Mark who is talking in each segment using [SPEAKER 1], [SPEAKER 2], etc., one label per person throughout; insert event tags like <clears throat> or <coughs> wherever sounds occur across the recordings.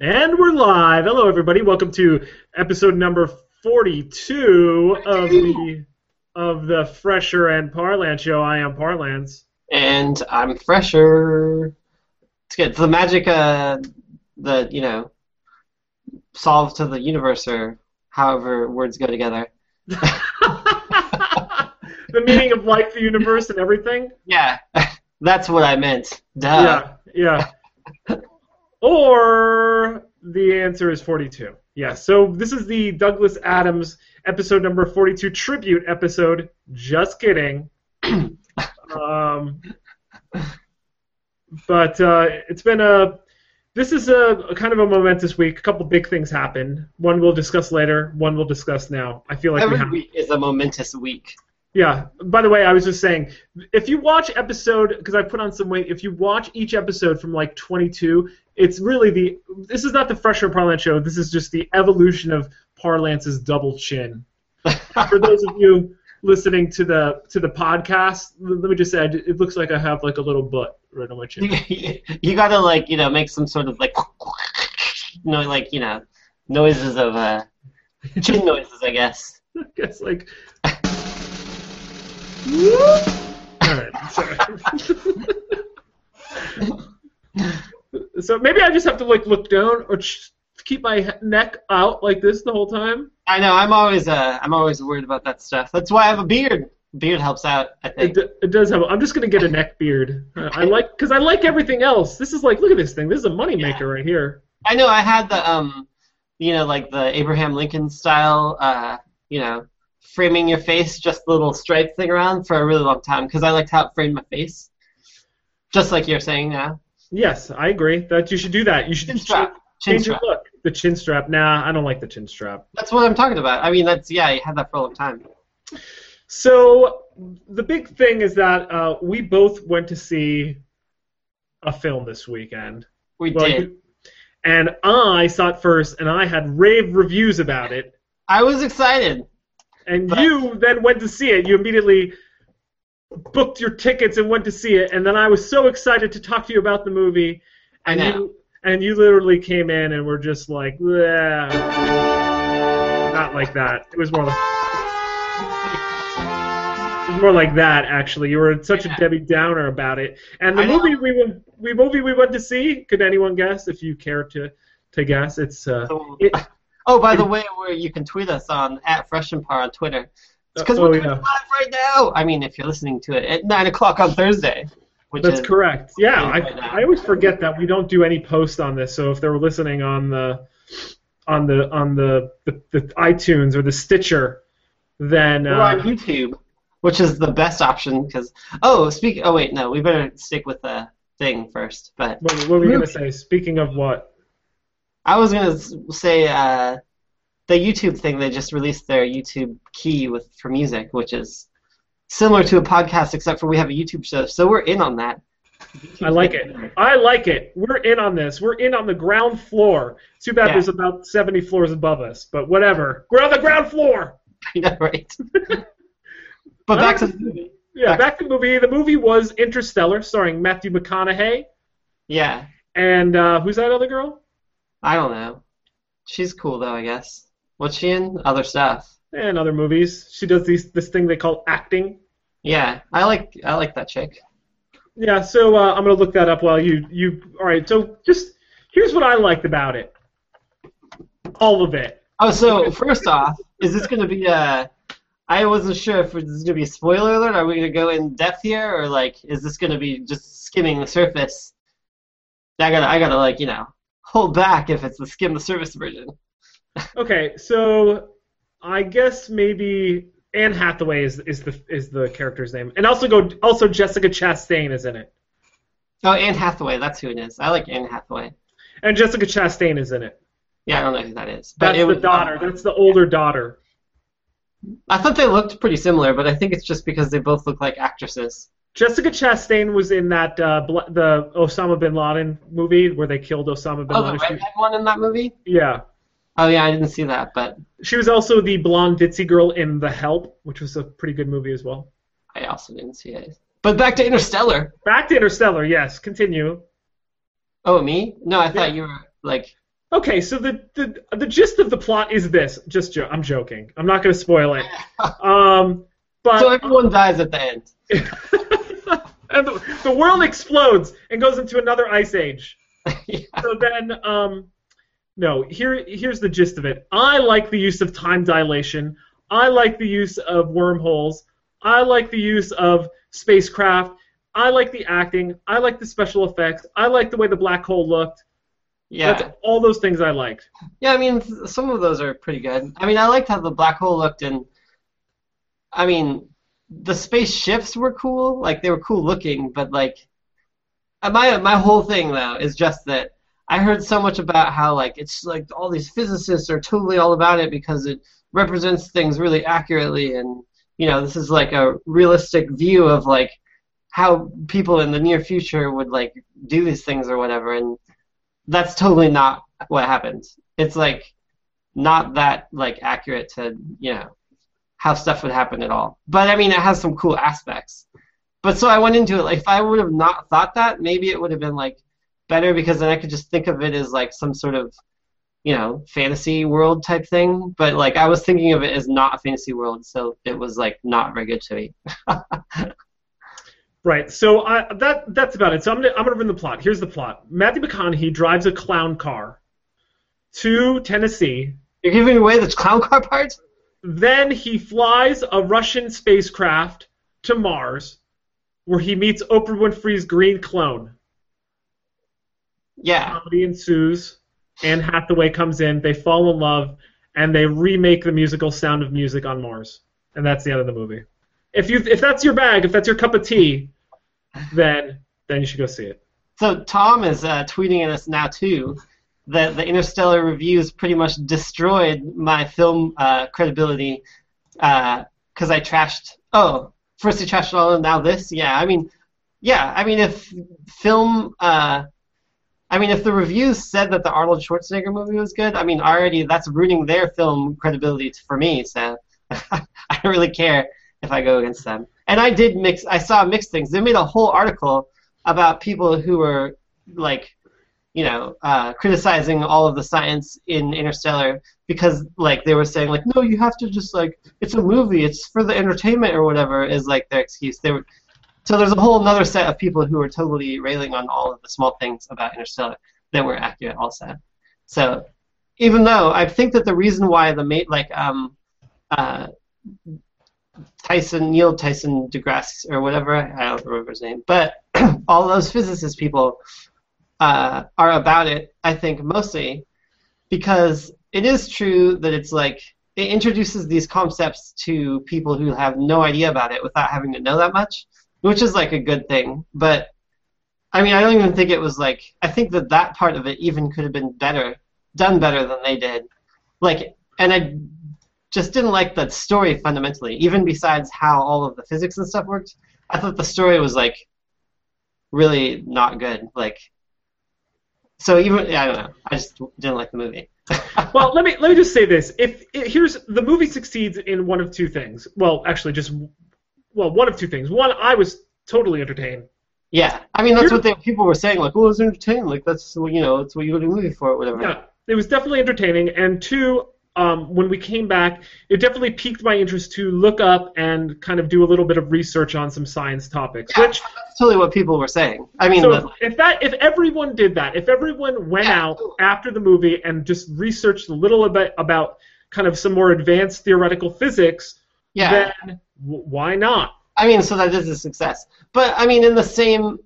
[SPEAKER 1] And we're live. Hello, everybody. Welcome to episode number 42 of the of the Fresher and Parlance show. I am Parlance.
[SPEAKER 2] And I'm fresher. It's good. The magic, uh, the you know, solve to the universe, or however words go together. <laughs>
[SPEAKER 1] the meaning of life, the universe, and everything.
[SPEAKER 2] Yeah, <laughs> that's what I meant. Duh.
[SPEAKER 1] Yeah, yeah. Or the answer is 42. Yeah, so this is the Douglas Adams episode number 42 tribute episode. Just kidding. <clears throat> um, but uh, it's been a. This is a, a kind of a momentous week. A couple big things happened. One we'll discuss later. One we'll discuss now. I feel like we
[SPEAKER 2] Every
[SPEAKER 1] have.
[SPEAKER 2] week is a momentous week.
[SPEAKER 1] Yeah. By the way, I was just saying, if you watch episode, because I put on some weight, if you watch each episode from like 22, it's really the. This is not the Fresher Parlance show. This is just the evolution of Parlance's double chin. <laughs> For those of you listening to the to the podcast, let me just say, it looks like I have like a little butt right on my chin. <laughs>
[SPEAKER 2] you gotta like you know make some sort of like no like you know noises of uh chin <laughs> noises I guess.
[SPEAKER 1] I guess like. All right. Sorry. So maybe I just have to like look down or keep my neck out like this the whole time.
[SPEAKER 2] I know I'm always uh I'm always worried about that stuff. That's why I have a beard. Beard helps out I
[SPEAKER 1] It,
[SPEAKER 2] think.
[SPEAKER 1] d- it does have. I'm just gonna get a neck beard. Uh, I like because I like everything else. This is like look at this thing. This is a moneymaker right here.
[SPEAKER 2] I know I had the um you know like the Abraham Lincoln style uh you know framing your face just the little stripe thing around for a really long time because I liked how it framed my face. Just like you're saying now.
[SPEAKER 1] Yes, I agree that you should do that. You should
[SPEAKER 2] Chin strap. Chin
[SPEAKER 1] change
[SPEAKER 2] strap.
[SPEAKER 1] your look. The chin strap. Nah, I don't like the chin strap.
[SPEAKER 2] That's what I'm talking about. I mean that's yeah, you had that for a long time.
[SPEAKER 1] So the big thing is that uh, we both went to see a film this weekend.
[SPEAKER 2] We
[SPEAKER 1] Well,
[SPEAKER 2] did.
[SPEAKER 1] you- and I saw it first, and I had rave reviews about it.
[SPEAKER 2] I was excited.
[SPEAKER 1] And
[SPEAKER 2] But-
[SPEAKER 1] you then went to see it. You immediately booked your tickets and went to see it. And then I was so excited to talk to you about the movie. And you and you literally came in and were just like, "Bleh." not like that. It was more like. It was more like that, actually. You were such
[SPEAKER 2] Yeah.
[SPEAKER 1] a Debbie Downer about it. And the
[SPEAKER 2] I know.
[SPEAKER 1] movie we went, we movie we went to see. Could anyone guess? If you care to, to guess, it's uh,
[SPEAKER 2] So-
[SPEAKER 1] it, <laughs>
[SPEAKER 2] oh, by the way, where you can tweet us on at Fresh and freshandpar on Twitter. It's because
[SPEAKER 1] oh,
[SPEAKER 2] we're doing
[SPEAKER 1] yeah.
[SPEAKER 2] live right now. I mean, if you're listening to it at nine o'clock on Thursday, which
[SPEAKER 1] That's
[SPEAKER 2] is
[SPEAKER 1] correct. Yeah,
[SPEAKER 2] Right
[SPEAKER 1] I,
[SPEAKER 2] now.
[SPEAKER 1] I always forget that we don't do any post on this. So if they were listening on the on the on the, the, the iTunes or the Stitcher, then
[SPEAKER 2] we're on
[SPEAKER 1] uh,
[SPEAKER 2] YouTube, which is the best option. Because oh, speak. Oh wait, no, we better stick with the thing first. But
[SPEAKER 1] what, what were we gonna say? Speaking of what?
[SPEAKER 2] I was gonna say uh, the YouTube thing. They just released their YouTube key with for music, which is similar to a podcast, except for we have a YouTube show. So we're in on that.
[SPEAKER 1] I like it. I like it. We're in on this. We're in on the ground floor. Too bad
[SPEAKER 2] Yeah.
[SPEAKER 1] there's about 70 floors above us, but whatever. We're on the ground floor. <laughs>
[SPEAKER 2] I know, right? <laughs> but back to the movie.
[SPEAKER 1] Yeah,
[SPEAKER 2] Back-
[SPEAKER 1] back to the movie. The movie was Interstellar, starring Matthew McConaughey
[SPEAKER 2] Yeah,
[SPEAKER 1] and uh, who's that other girl?
[SPEAKER 2] I don't know. She's cool though, I guess. What's she in? Other stuff.
[SPEAKER 1] And other movies. She does these this thing they call acting.
[SPEAKER 2] Yeah, I like I like that chick.
[SPEAKER 1] Yeah, so uh, I'm gonna look that up while you you. All right, so just here's what I liked about it. All of it.
[SPEAKER 2] Oh, so first off, is this gonna be a? I wasn't sure if this is gonna be a spoiler alert. Are we gonna go in depth here, or like, is this gonna be just skimming the surface? I gotta I gotta like you know hold back if it's the skim the surface version.
[SPEAKER 1] Okay, so I guess maybe Anne Hathaway is is the is the character's name, and also go also Jessica Chastain is in it,
[SPEAKER 2] Oh, Anne Hathaway, that's who it is. I like Anne Hathaway.
[SPEAKER 1] and Jessica Chastain is in it.
[SPEAKER 2] Yeah, I don't know who that is. But
[SPEAKER 1] That's
[SPEAKER 2] it
[SPEAKER 1] the
[SPEAKER 2] was,
[SPEAKER 1] daughter. That's the older daughter.
[SPEAKER 2] I thought they looked pretty similar, but I think it's just because they both look like actresses.
[SPEAKER 1] Jessica Chastain was in that uh, the Osama bin Laden movie where they killed Osama bin
[SPEAKER 2] Oh, the
[SPEAKER 1] Laden. She-
[SPEAKER 2] redhead one in that movie?
[SPEAKER 1] yeah,
[SPEAKER 2] Oh yeah, I didn't see that, but
[SPEAKER 1] she was also the blonde ditzy girl in The Help, which was a pretty good movie as well.
[SPEAKER 2] I also didn't see it. But back to Interstellar.
[SPEAKER 1] Back to Interstellar. Yes, continue.
[SPEAKER 2] Oh, me? No, I thought
[SPEAKER 1] Yeah.
[SPEAKER 2] you were like.
[SPEAKER 1] Okay, so the, the the gist of the plot is this. Just jo- I'm joking. I'm not going to spoil it. <laughs> Um, but
[SPEAKER 2] so everyone dies at the end. <laughs>
[SPEAKER 1] and the, the world explodes and goes into another ice age. <laughs>
[SPEAKER 2] yeah.
[SPEAKER 1] So then, um, no. Here, here's the gist of it. I like the use of time dilation. I like the use of wormholes. I like the use of spacecraft. I like the acting. I like the special effects. I like the way the black hole looked.
[SPEAKER 2] Yeah.
[SPEAKER 1] That's all those things I liked.
[SPEAKER 2] Yeah, I mean, some of those are pretty good. I mean, I liked how the black hole looked, and I mean, the spaceships were cool. Like they were cool looking, but like, my my whole thing though is just that I heard so much about how like it's like all these physicists are totally all about it because it represents things really accurately, and you know, this is like a realistic view of like how people in the near future would like do these things or whatever, and that's totally not what happened. It's like not that like accurate to you know how stuff would happen at all. But I mean, it has some cool aspects. But so I went into it like if I would have not thought that, maybe it would have been like better because then I could just think of it as like some sort of you know fantasy world type thing. But like I was thinking of it as not a fantasy world, so it was like not very good to me. <laughs>
[SPEAKER 1] Right. So I, that that's about it. So I'm gonna I'm gonna run the plot. Here's the plot. Matthew McConaughey drives a clown car to Tennessee.
[SPEAKER 2] You're giving away the clown car parts.
[SPEAKER 1] Then he flies a Russian spacecraft to Mars, where he meets Oprah Winfrey's green clone.
[SPEAKER 2] Yeah.
[SPEAKER 1] Comedy ensues. Anne Hathaway comes in. They fall in love, and they remake the musical Sound of Music on Mars. And that's the end of the movie. If you if that's your bag, if that's your cup of tea, then then you should go see it.
[SPEAKER 2] So Tom is uh, tweeting at us now too that the Interstellar reviews pretty much destroyed my film uh, credibility because I trashed. Oh, first he trashed all, and now this. Yeah, I mean, yeah, I mean if film. Uh, I mean, if the reviews said that the Arnold Schwarzenegger movie was good, I mean, already that's ruining their film credibility for me. So <laughs> I don't really care if I go against them. And I did mix. I saw mixed things. They made a whole article about people who were like, you know, uh, criticizing all of the science in Interstellar because like they were saying like, no, you have to just like it's a movie. It's for the entertainment or whatever is like their excuse. They were. So there's a whole another set of people who are totally railing on all of the small things about Interstellar that were accurate also. So even though I think that the reason why the mate like um uh Tyson Neil Tyson deGrasse or whatever I don't remember his name, but <clears throat> all those physicist people uh, are about it. I think mostly because it is true that it's like it introduces these concepts to people who have no idea about it without having to know that much, which is like a good thing. But I mean, I don't even think it was like I think that that part of it even could have been better, done better than they did. Like, and I just didn't like the story fundamentally, even besides how all of the physics and stuff worked. I thought the story was like really not good. Like, so even I don't know. I just didn't like the movie. <laughs>
[SPEAKER 1] well, let me let me just say this. If it, here's the movie succeeds in one of two things. Well, actually, just well, one of two things. One, I was totally entertained.
[SPEAKER 2] Yeah, I mean that's what they, people were saying. Like, well, it was entertaining. Like that's you know, it's what you go to a movie for, or whatever.
[SPEAKER 1] Yeah, it was definitely entertaining. And two, um, when we came back, it definitely piqued my interest to look up and kind of do a little bit of research on some science topics.
[SPEAKER 2] Yeah,
[SPEAKER 1] which
[SPEAKER 2] that's totally what people were saying. I mean,
[SPEAKER 1] so
[SPEAKER 2] the,
[SPEAKER 1] if that if everyone did that, if everyone went
[SPEAKER 2] Yeah.
[SPEAKER 1] out after the movie and just researched a little bit about kind of some more advanced theoretical physics,
[SPEAKER 2] yeah.
[SPEAKER 1] then w- why not?
[SPEAKER 2] I mean, so that is a success. But I mean, in the same,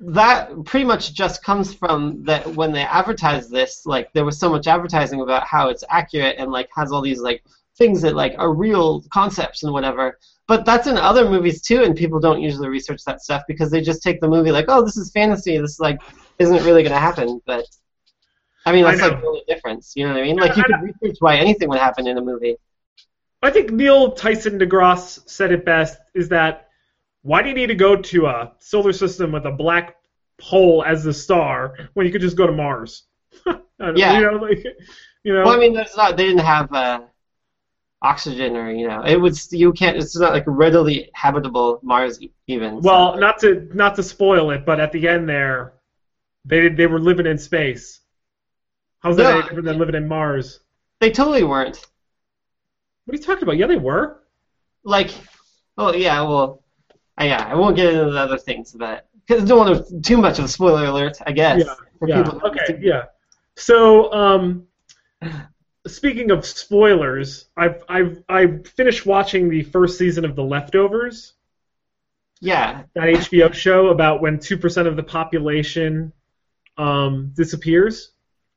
[SPEAKER 2] that pretty much just comes from that when they advertised this, like there was so much advertising about how it's accurate and like has all these like things that like are real concepts and whatever. But that's in other movies too, and people don't usually research that stuff because they just take the movie like, oh, this is fantasy. This like isn't really going to happen. But I mean,
[SPEAKER 1] I
[SPEAKER 2] that's like the only difference. You know what I mean? Like you
[SPEAKER 1] I
[SPEAKER 2] could research why anything would happen in a movie.
[SPEAKER 1] I think Neil Tyson deGrasse said it best: is that why do you need to go to a solar system with a black hole as the star when you could just go to Mars? <laughs> I
[SPEAKER 2] Yeah.
[SPEAKER 1] You know, like, you know.
[SPEAKER 2] Well, I mean, there's not. They didn't have uh, oxygen, or you know, it was. You can't. It's not like readily habitable Mars even. so-
[SPEAKER 1] Well, not to not to spoil it, but at the end there, they they were living in space. How's that
[SPEAKER 2] No.
[SPEAKER 1] any different than living in Mars?
[SPEAKER 2] They totally weren't.
[SPEAKER 1] What are you talking about? Yeah, they were.
[SPEAKER 2] Like, oh yeah, well, I, yeah, I won't get into the other things, but because I don't want to too much of a spoiler alert, I guess.
[SPEAKER 1] Yeah,
[SPEAKER 2] for
[SPEAKER 1] Yeah. Okay. Yeah. So, um, speaking of spoilers, I've I've I finished watching the first season of The Leftovers,
[SPEAKER 2] Yeah,
[SPEAKER 1] that HBO show about when two percent of the population um, disappears.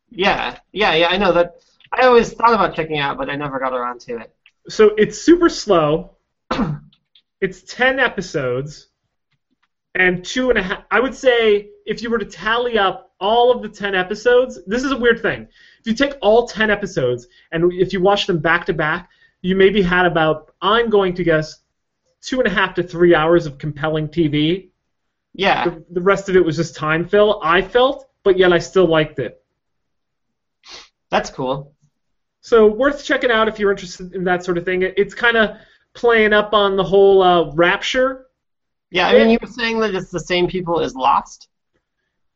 [SPEAKER 2] yeah, yeah, yeah. I know that. I always thought about checking out, but I never got around to it.
[SPEAKER 1] So it's super slow. <clears throat> it's ten episodes, and two and a half. I would say if you were to tally up all of the ten episodes, this is a weird thing. If you take all ten episodes and if you watch them back to back, you maybe had about I'm going to guess two and a half to three hours of compelling TV.
[SPEAKER 2] Yeah,
[SPEAKER 1] The, the rest of it was just time fill. I felt, but yet I still liked it.
[SPEAKER 2] that's cool.
[SPEAKER 1] So worth checking out if you're interested in that sort of thing. It, it's kind of playing up on the whole uh, Rapture.
[SPEAKER 2] Yeah, I mean, you were saying that it's the same people as Lost.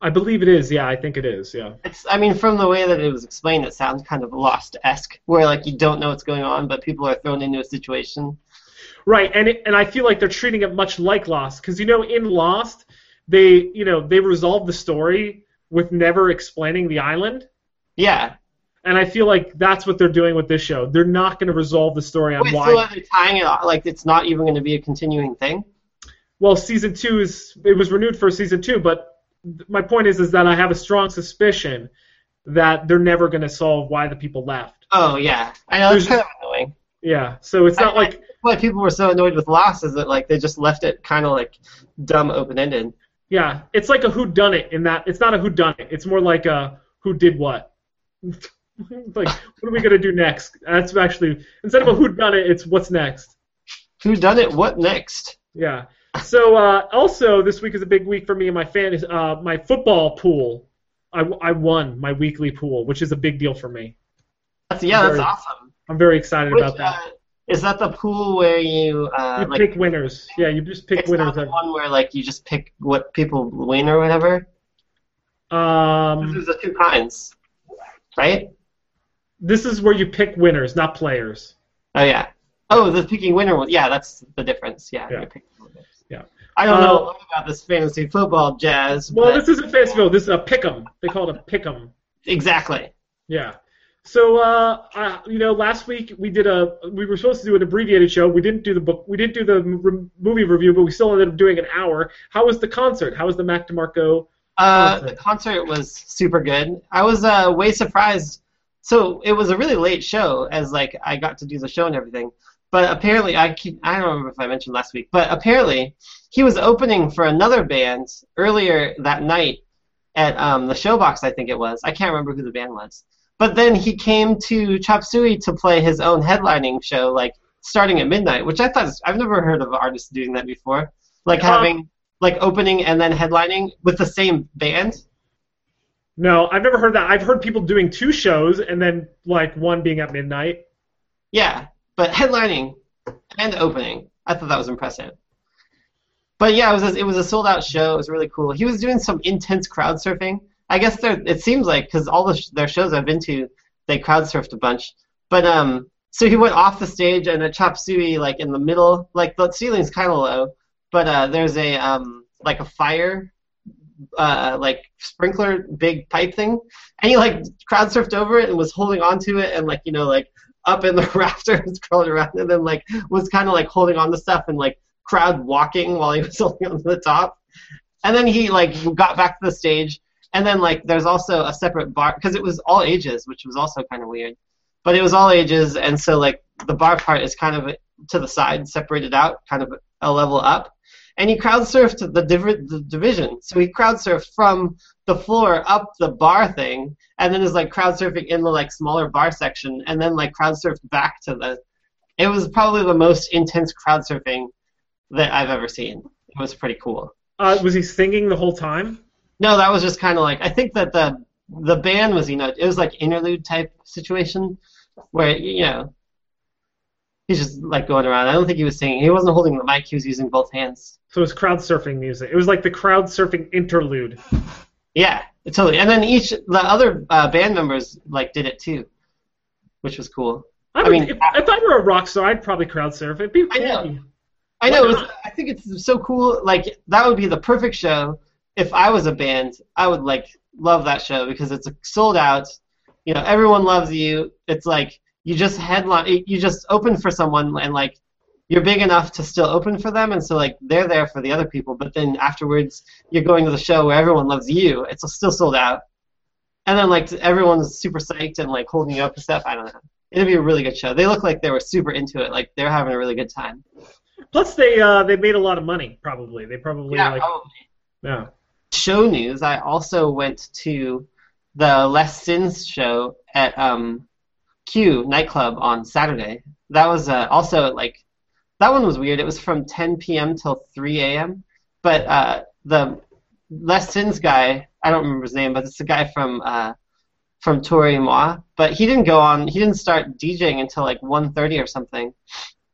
[SPEAKER 1] I believe it is. Yeah, I think it is. Yeah.
[SPEAKER 2] It's, I mean, from the way that it was explained, it sounds kind of Lost-esque, where like you don't know what's going on, but people are thrown into a situation.
[SPEAKER 1] Right, and it, and I feel like they're treating it much like Lost because you know in Lost they you know they resolve the story with never explaining the island,
[SPEAKER 2] Yeah.
[SPEAKER 1] And I feel like that's what they're doing with this show. They're not going to resolve the story on
[SPEAKER 2] Wait,
[SPEAKER 1] why.
[SPEAKER 2] so are they tying it off? Like it's not even going to be a continuing thing?
[SPEAKER 1] Well, season two is it was renewed for season two, but my point is is that I have a strong suspicion that they're never going to solve why the people left.
[SPEAKER 2] Oh yeah, I know it's kind of annoying.
[SPEAKER 1] Yeah, so it's not
[SPEAKER 2] I-
[SPEAKER 1] like
[SPEAKER 2] Why people were so annoyed with Lost is that like they just left it kind of like dumb open ended.
[SPEAKER 1] yeah, it's like a who done it in that it's not a who done it. It's more like a who did what. <laughs> like what are we gonna do next? That's actually instead of a who done it, it's what's next.
[SPEAKER 2] Who done it? What next?
[SPEAKER 1] Yeah. So uh, also this week is a big week for me and my fan uh, my football pool. I, I won my weekly pool, which is a big deal for me.
[SPEAKER 2] That's yeah, that's awesome.
[SPEAKER 1] I'm very excited
[SPEAKER 2] Which,
[SPEAKER 1] about that.
[SPEAKER 2] uh, is that the pool where you uh,
[SPEAKER 1] you
[SPEAKER 2] like?
[SPEAKER 1] pick winners. Yeah, you just pick
[SPEAKER 2] it's
[SPEAKER 1] winners.
[SPEAKER 2] not the one where like you just pick what people win or whatever.
[SPEAKER 1] Um,
[SPEAKER 2] There's the two kinds, right?
[SPEAKER 1] This is where you pick winners, not players.
[SPEAKER 2] Oh yeah. Oh, the picking winner one. Yeah, that's the difference. Yeah.
[SPEAKER 1] Yeah.
[SPEAKER 2] you're picking winners.
[SPEAKER 1] Yeah.
[SPEAKER 2] I don't
[SPEAKER 1] Uh,
[SPEAKER 2] know a lot about this fantasy football jazz.
[SPEAKER 1] Well,
[SPEAKER 2] but
[SPEAKER 1] this isn't Fanceville. This is a pick'em. They call it a pick'em.
[SPEAKER 2] exactly.
[SPEAKER 1] Yeah. So, uh, I, you know, last week we did a. We were supposed to do an abbreviated show. We didn't do the book. We didn't do the m- movie review, but we still ended up doing an hour. How was the concert? How was the Mac DeMarco?
[SPEAKER 2] Uh,
[SPEAKER 1] Concert.
[SPEAKER 2] the concert was super good. I was uh, way surprised. So it was a really late show, as like I got to do the show and everything. But apparently, I keep, I don't remember if I mentioned last week, but apparently he was opening for another band earlier that night at um, the Showbox, I think it was. I can't remember who the band was. But then he came to Chop Suey to play his own headlining show, like starting at midnight, which I thought I've never heard of an artist doing that before, like
[SPEAKER 1] Um,
[SPEAKER 2] having like opening and then headlining with the same band.
[SPEAKER 1] No, I've never heard that. I've heard people doing two shows and then like one being at midnight.
[SPEAKER 2] Yeah, but headlining and opening, I thought that was impressive. But yeah, it was a, it was a sold out show. It was really cool. He was doing some intense crowd surfing. I guess they're, it seems like because all the sh- their shows I've been to, they crowd surfed a bunch. But um, so he went off the stage and a chop suey like in the middle, like the ceiling's kind of low, but uh, there's a um like a fire, uh like sprinkler big pipe thing, and he like crowd surfed over it and was holding onto it and like you know like up in the <laughs> rafters <laughs> crawling around and then like was kind of like holding on to stuff and like crowd walking while he <laughs> was holding on to the top. And then he like got back to the stage. And then like there's also a separate bar because it was all ages which was also kind of weird. But it was all ages and so like the bar part is kind of to the side separated out kind of a level up and he crowd surfed the, div- the division so he crowd surfed from the floor up the bar thing and then is like crowd surfing in the like smaller bar section and then like crowd surfed back to the it was probably the most intense crowd surfing that I've ever seen. It was pretty cool.
[SPEAKER 1] Uh, was he singing the whole time?
[SPEAKER 2] No, that was just kind of like I think that the the band was you know it was like interlude type situation where you know he's just like going around. I don't think he was singing. He wasn't holding the mic. He was using both hands.
[SPEAKER 1] So it was crowd surfing music. It was like the crowd surfing interlude.
[SPEAKER 2] Yeah, Totally. And then each the other uh, band members like did it too, which was cool.
[SPEAKER 1] I,
[SPEAKER 2] I mean,
[SPEAKER 1] if, if I were a rock star, I'd probably crowd surf. It'd be
[SPEAKER 2] I know. I know. It's. I think it's so cool. Like that would be the perfect show. If I was a band, I would like love that show because it's sold out. You know, everyone loves you. It's like you just headline, you just open for someone, and like you're big enough to still open for them, and so like they're there for the other people. But then afterwards, you're going to the show where everyone loves you. It's still sold out, and then like everyone's super psyched and like holding you up and stuff. I don't know. It'd be a really good show. They look like they were super into it. Like they're having a really good time.
[SPEAKER 1] Plus, they uh, they made a lot of money. Probably they probably
[SPEAKER 2] Yeah,
[SPEAKER 1] like
[SPEAKER 2] probably.
[SPEAKER 1] yeah.
[SPEAKER 2] show news, I also went to the Les Sins show at um, Q nightclub on Saturday. That was uh, also like that one was weird. It was from 10 p.m. till 3 a.m. But uh, the Les Sins guy, I don't remember his name, but it's the guy from uh, from Toro y Moi. But he didn't go on. He didn't start DJing until like 1:30 or something.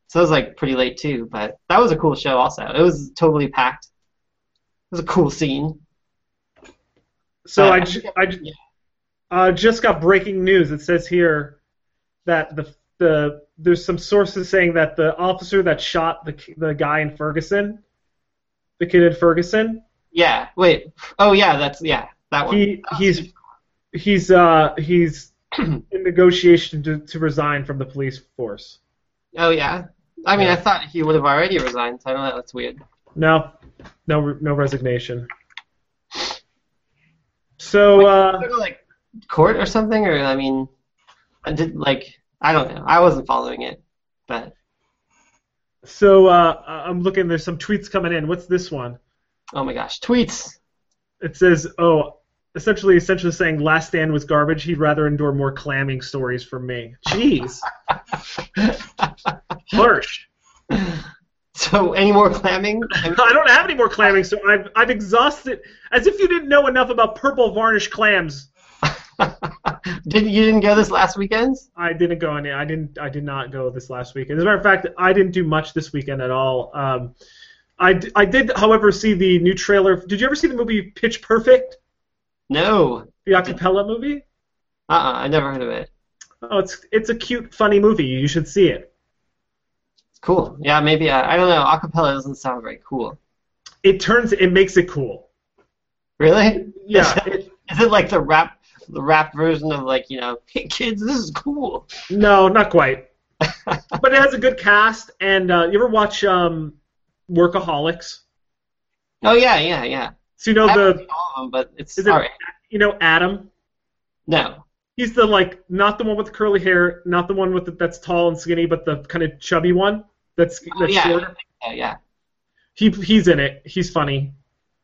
[SPEAKER 2] So it was like pretty late too. But that was a cool show. Also, it was totally packed. It was a cool scene.
[SPEAKER 1] So I,
[SPEAKER 2] I
[SPEAKER 1] ju- I ju-
[SPEAKER 2] yeah.
[SPEAKER 1] uh, just got breaking news. It says here that the the there's some sources saying that the officer that shot the the guy in Ferguson, the kid in Ferguson,
[SPEAKER 2] Yeah. Wait. Oh yeah. That's yeah. That one.
[SPEAKER 1] he he's he's uh he's <clears throat> in negotiation to, to resign from the police force.
[SPEAKER 2] Oh yeah. I mean,
[SPEAKER 1] Yeah.
[SPEAKER 2] I thought he would have already resigned. So I don't know. That's weird.
[SPEAKER 1] No, no no resignation. So uh,
[SPEAKER 2] Go to, like court or something, or I mean, I did like I don't know. I wasn't following it, but
[SPEAKER 1] so uh, I'm looking. There's some tweets coming in. What's this one?
[SPEAKER 2] oh my gosh, tweets.
[SPEAKER 1] It says, "Oh, essentially, essentially saying Last Stand was garbage. He'd rather endure more clamming stories from me." Jeez, <laughs> harsh.
[SPEAKER 2] so any more clamming? I <laughs> mean,
[SPEAKER 1] I don't have any more clamming, so I've I've exhausted. As if you didn't know enough about purple varnish clams.
[SPEAKER 2] Did you didn't go this last weekend?
[SPEAKER 1] I didn't go any. I didn't. I did not go this last weekend. As a matter of fact, I didn't do much this weekend at all. Um, I, d- I did, however, see the new trailer. Did you ever see the movie Pitch Perfect,
[SPEAKER 2] No.
[SPEAKER 1] the acapella movie?
[SPEAKER 2] Uh-uh. I never heard of it.
[SPEAKER 1] Oh, it's it's a cute, funny movie. You should see it.
[SPEAKER 2] Cool. Yeah, maybe. Uh, I don't know. Acapella doesn't sound very cool.
[SPEAKER 1] It turns. It makes it cool.
[SPEAKER 2] Really?
[SPEAKER 1] Yeah. <laughs>
[SPEAKER 2] Is
[SPEAKER 1] it-
[SPEAKER 2] it, is it like the rap, the rap version of like you know, hey kids, this is cool.
[SPEAKER 1] no, not quite. <laughs> But it has a good cast. And uh, you ever watch um, Workaholics?
[SPEAKER 2] Oh yeah, yeah, yeah.
[SPEAKER 1] So you know
[SPEAKER 2] I
[SPEAKER 1] the
[SPEAKER 2] seen all of them, but it's
[SPEAKER 1] Is it- you know Adam.
[SPEAKER 2] No.
[SPEAKER 1] He's the like not the one with the curly hair, not the one with the, that's tall and skinny, but the kind of chubby one. That's
[SPEAKER 2] Oh,
[SPEAKER 1] that's
[SPEAKER 2] yeah,
[SPEAKER 1] shorter.
[SPEAKER 2] yeah, yeah.
[SPEAKER 1] He he's in it. He's funny,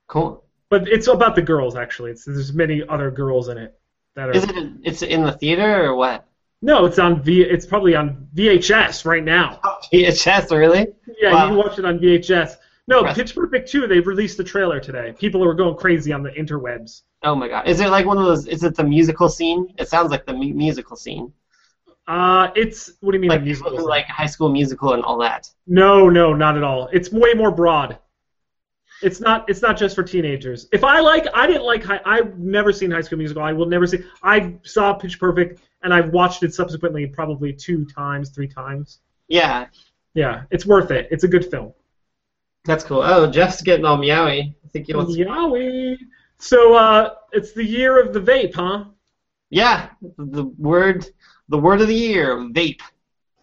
[SPEAKER 2] Cool.
[SPEAKER 1] but it's about the girls actually. It's, there's many other girls in it that are.
[SPEAKER 2] Is it? It's in the theater or what?
[SPEAKER 1] No, it's on V. It's probably on VHS right now.
[SPEAKER 2] VHS, really?
[SPEAKER 1] Yeah,
[SPEAKER 2] Wow.
[SPEAKER 1] you can watch it on VHS. No. Pitch Perfect 2, they've released the trailer today. People are going crazy on the interwebs.
[SPEAKER 2] Oh my god. Is it like one of those? Is it the musical scene? It sounds like the mu- musical scene,
[SPEAKER 1] Uh, it's what do you mean
[SPEAKER 2] like
[SPEAKER 1] the musical?
[SPEAKER 2] like High School Musical and all that.
[SPEAKER 1] No, no, not at all. It's way more broad. It's not. It's not just for teenagers. If I like, I didn't like. High, I've never seen High School Musical. I will never see. I saw Pitch Perfect, and I've watched it subsequently probably two times, three times.
[SPEAKER 2] Yeah,
[SPEAKER 1] Yeah, it's worth it. It's a good film.
[SPEAKER 2] that's cool. Oh, Jeff's getting all meowy. I think he wants.
[SPEAKER 1] Yowie. So, uh, it's the year of the vape, huh?
[SPEAKER 2] Yeah, the word, the word of the year, vape.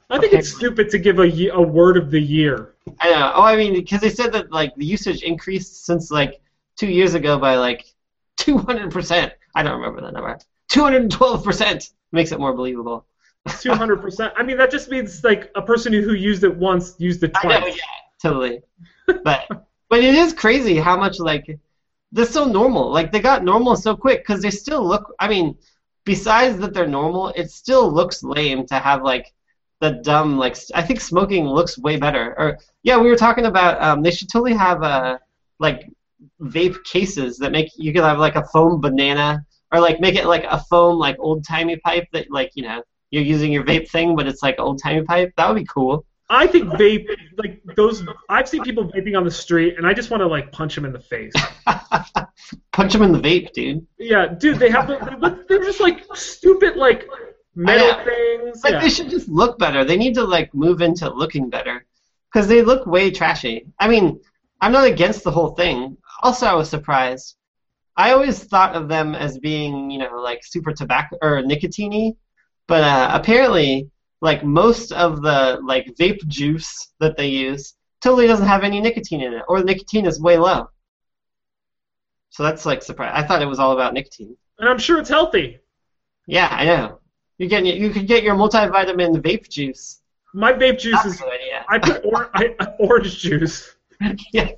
[SPEAKER 1] I think it's stupid to give a, a word of the year.
[SPEAKER 2] I know. Oh, I mean, because they said that like the usage increased since like two years ago by like <laughs> 200 percent. I don't remember the number. 212 percent makes it more believable. <laughs>
[SPEAKER 1] Two hundred percent. I mean, that just means like a person who, who used it once used it
[SPEAKER 2] I
[SPEAKER 1] twice.
[SPEAKER 2] know, yeah, totally. But but it is crazy how much like they're so normal. Like they got normal so quick because they still look. I mean, besides that they're normal, it still looks lame to have like the dumb like. I think smoking looks way better. Or yeah, we were talking about um, they should totally have uh like vape cases that make you could have like a foam banana or like make it like a foam like old timey pipe that like you know you're using your vape thing but it's like old timey pipe. That would be cool.
[SPEAKER 1] I think vape, like those. I've seen people vaping on the street, and I just want to like punch them in the face. <laughs>
[SPEAKER 2] Punch them in the vape, dude.
[SPEAKER 1] Yeah, dude, they have. They're just like stupid, like metal
[SPEAKER 2] know.
[SPEAKER 1] things.
[SPEAKER 2] Like
[SPEAKER 1] yeah.
[SPEAKER 2] they should just look better. They need to like move into looking better because they look way trashy. I mean, I'm not against the whole thing. Also, I was surprised. I always thought of them as being, you know, like super tobacco or nicotine but uh, apparently, like most of the like vape juice that they use totally doesn't have any nicotine in it, or the nicotine is way low. So that's like surprise. I thought it was all about nicotine.
[SPEAKER 1] and I'm sure it's healthy.
[SPEAKER 2] Yeah, I know. You get you could get your multivitamin vape juice.
[SPEAKER 1] My vape juice
[SPEAKER 2] That's
[SPEAKER 1] is. I put or, I, orange juice. <laughs>
[SPEAKER 2] yeah.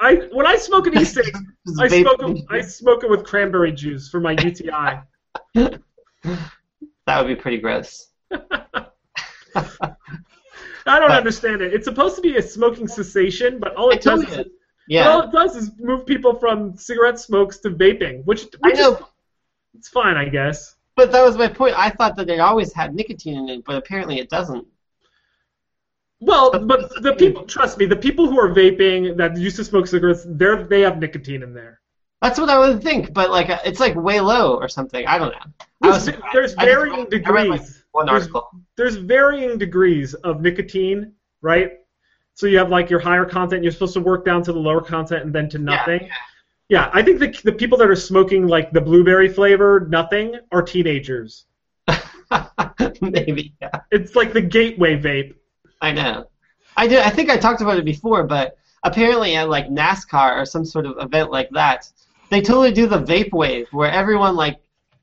[SPEAKER 1] I when I smoke an <laughs> e-cig, I smoke it, I smoke it with cranberry juice for my UTI. <laughs>
[SPEAKER 2] That would be pretty gross.
[SPEAKER 1] I don't
[SPEAKER 2] But-
[SPEAKER 1] understand it. It's supposed to be a smoking cessation, but all it
[SPEAKER 2] I
[SPEAKER 1] does is.
[SPEAKER 2] Yeah.
[SPEAKER 1] all it does is move people from cigarette smokes to vaping, which,
[SPEAKER 2] I know.
[SPEAKER 1] is it's fine, I guess.
[SPEAKER 2] But that was my point. I thought that it always had nicotine in it, but apparently it doesn't.
[SPEAKER 1] Well, but the people, trust me, the people who are vaping that used to smoke cigarettes, they're they have nicotine in there.
[SPEAKER 2] That's what I would think, but like it's like way low or something. I don't know. I was
[SPEAKER 1] There's,
[SPEAKER 2] I
[SPEAKER 1] varying
[SPEAKER 2] read- I read, like,
[SPEAKER 1] degrees.
[SPEAKER 2] one
[SPEAKER 1] There's-
[SPEAKER 2] article.
[SPEAKER 1] there's varying degrees of nicotine, right? So you have like your higher content, you're supposed to work down to the lower content and then to nothing. Yeah, I think the, the people that are smoking like the blueberry flavor nothing are teenagers. <laughs>
[SPEAKER 2] Maybe. Yeah.
[SPEAKER 1] It's like the gateway vape.
[SPEAKER 2] I know. I did. I think I talked about it before, but apparently at like NASCAR or some sort of event like that, they totally do the vape wave where everyone like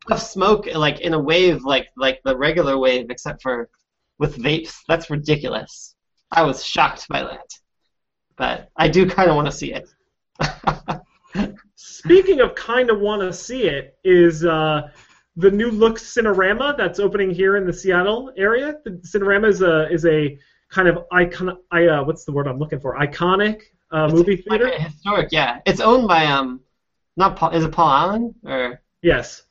[SPEAKER 2] puffs smoke like in a wave like like the regular wave, except for with vapes. That's ridiculous. I was shocked by that, but I do kind of want to see it. <laughs>
[SPEAKER 1] Speaking of kind of want to see it, is uh, the new look Cinerama that's opening here in the Seattle area. The Cinerama is a is a kind of icon. I uh, what's the word I'm looking for? Iconic uh, movie
[SPEAKER 2] Like
[SPEAKER 1] theater.
[SPEAKER 2] a historic, yeah. It's owned by um, not Paul. Is it Paul Allen or?
[SPEAKER 1] Yes.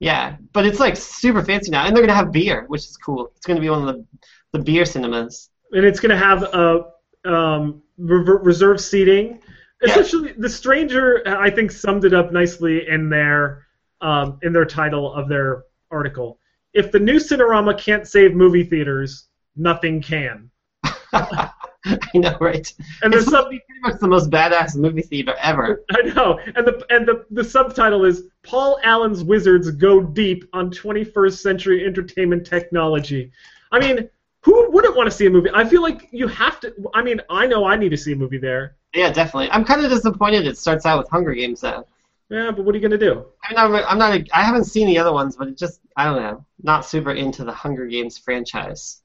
[SPEAKER 2] Yeah, but it's like super fancy now, and they're gonna have beer, which is cool. It's gonna be one of the the beer cinemas.
[SPEAKER 1] and it's going to have a um, re- reserved seating.
[SPEAKER 2] Yeah.
[SPEAKER 1] Essentially, the stranger I think summed it up nicely in their um, in their title of their article. If the new Cinerama can't save movie theaters, nothing can. <laughs>
[SPEAKER 2] I know, right?
[SPEAKER 1] And
[SPEAKER 2] It's
[SPEAKER 1] there's
[SPEAKER 2] supposed
[SPEAKER 1] some
[SPEAKER 2] to be pretty much the most badass movie theater ever.
[SPEAKER 1] I know, and the and the, the subtitle is Paul Allen's Wizards Go Deep on 21st Century Entertainment Technology. I mean, who wouldn't want to see a movie? I feel like you have to. I mean, I know I need to see a movie there.
[SPEAKER 2] Yeah, definitely. I'm kind of disappointed it starts out with Hunger Games though.
[SPEAKER 1] Yeah, but what are you gonna do?
[SPEAKER 2] I mean, I'm, I'm not. I haven't seen the other ones, but it just I don't know. Not super into the Hunger Games franchise.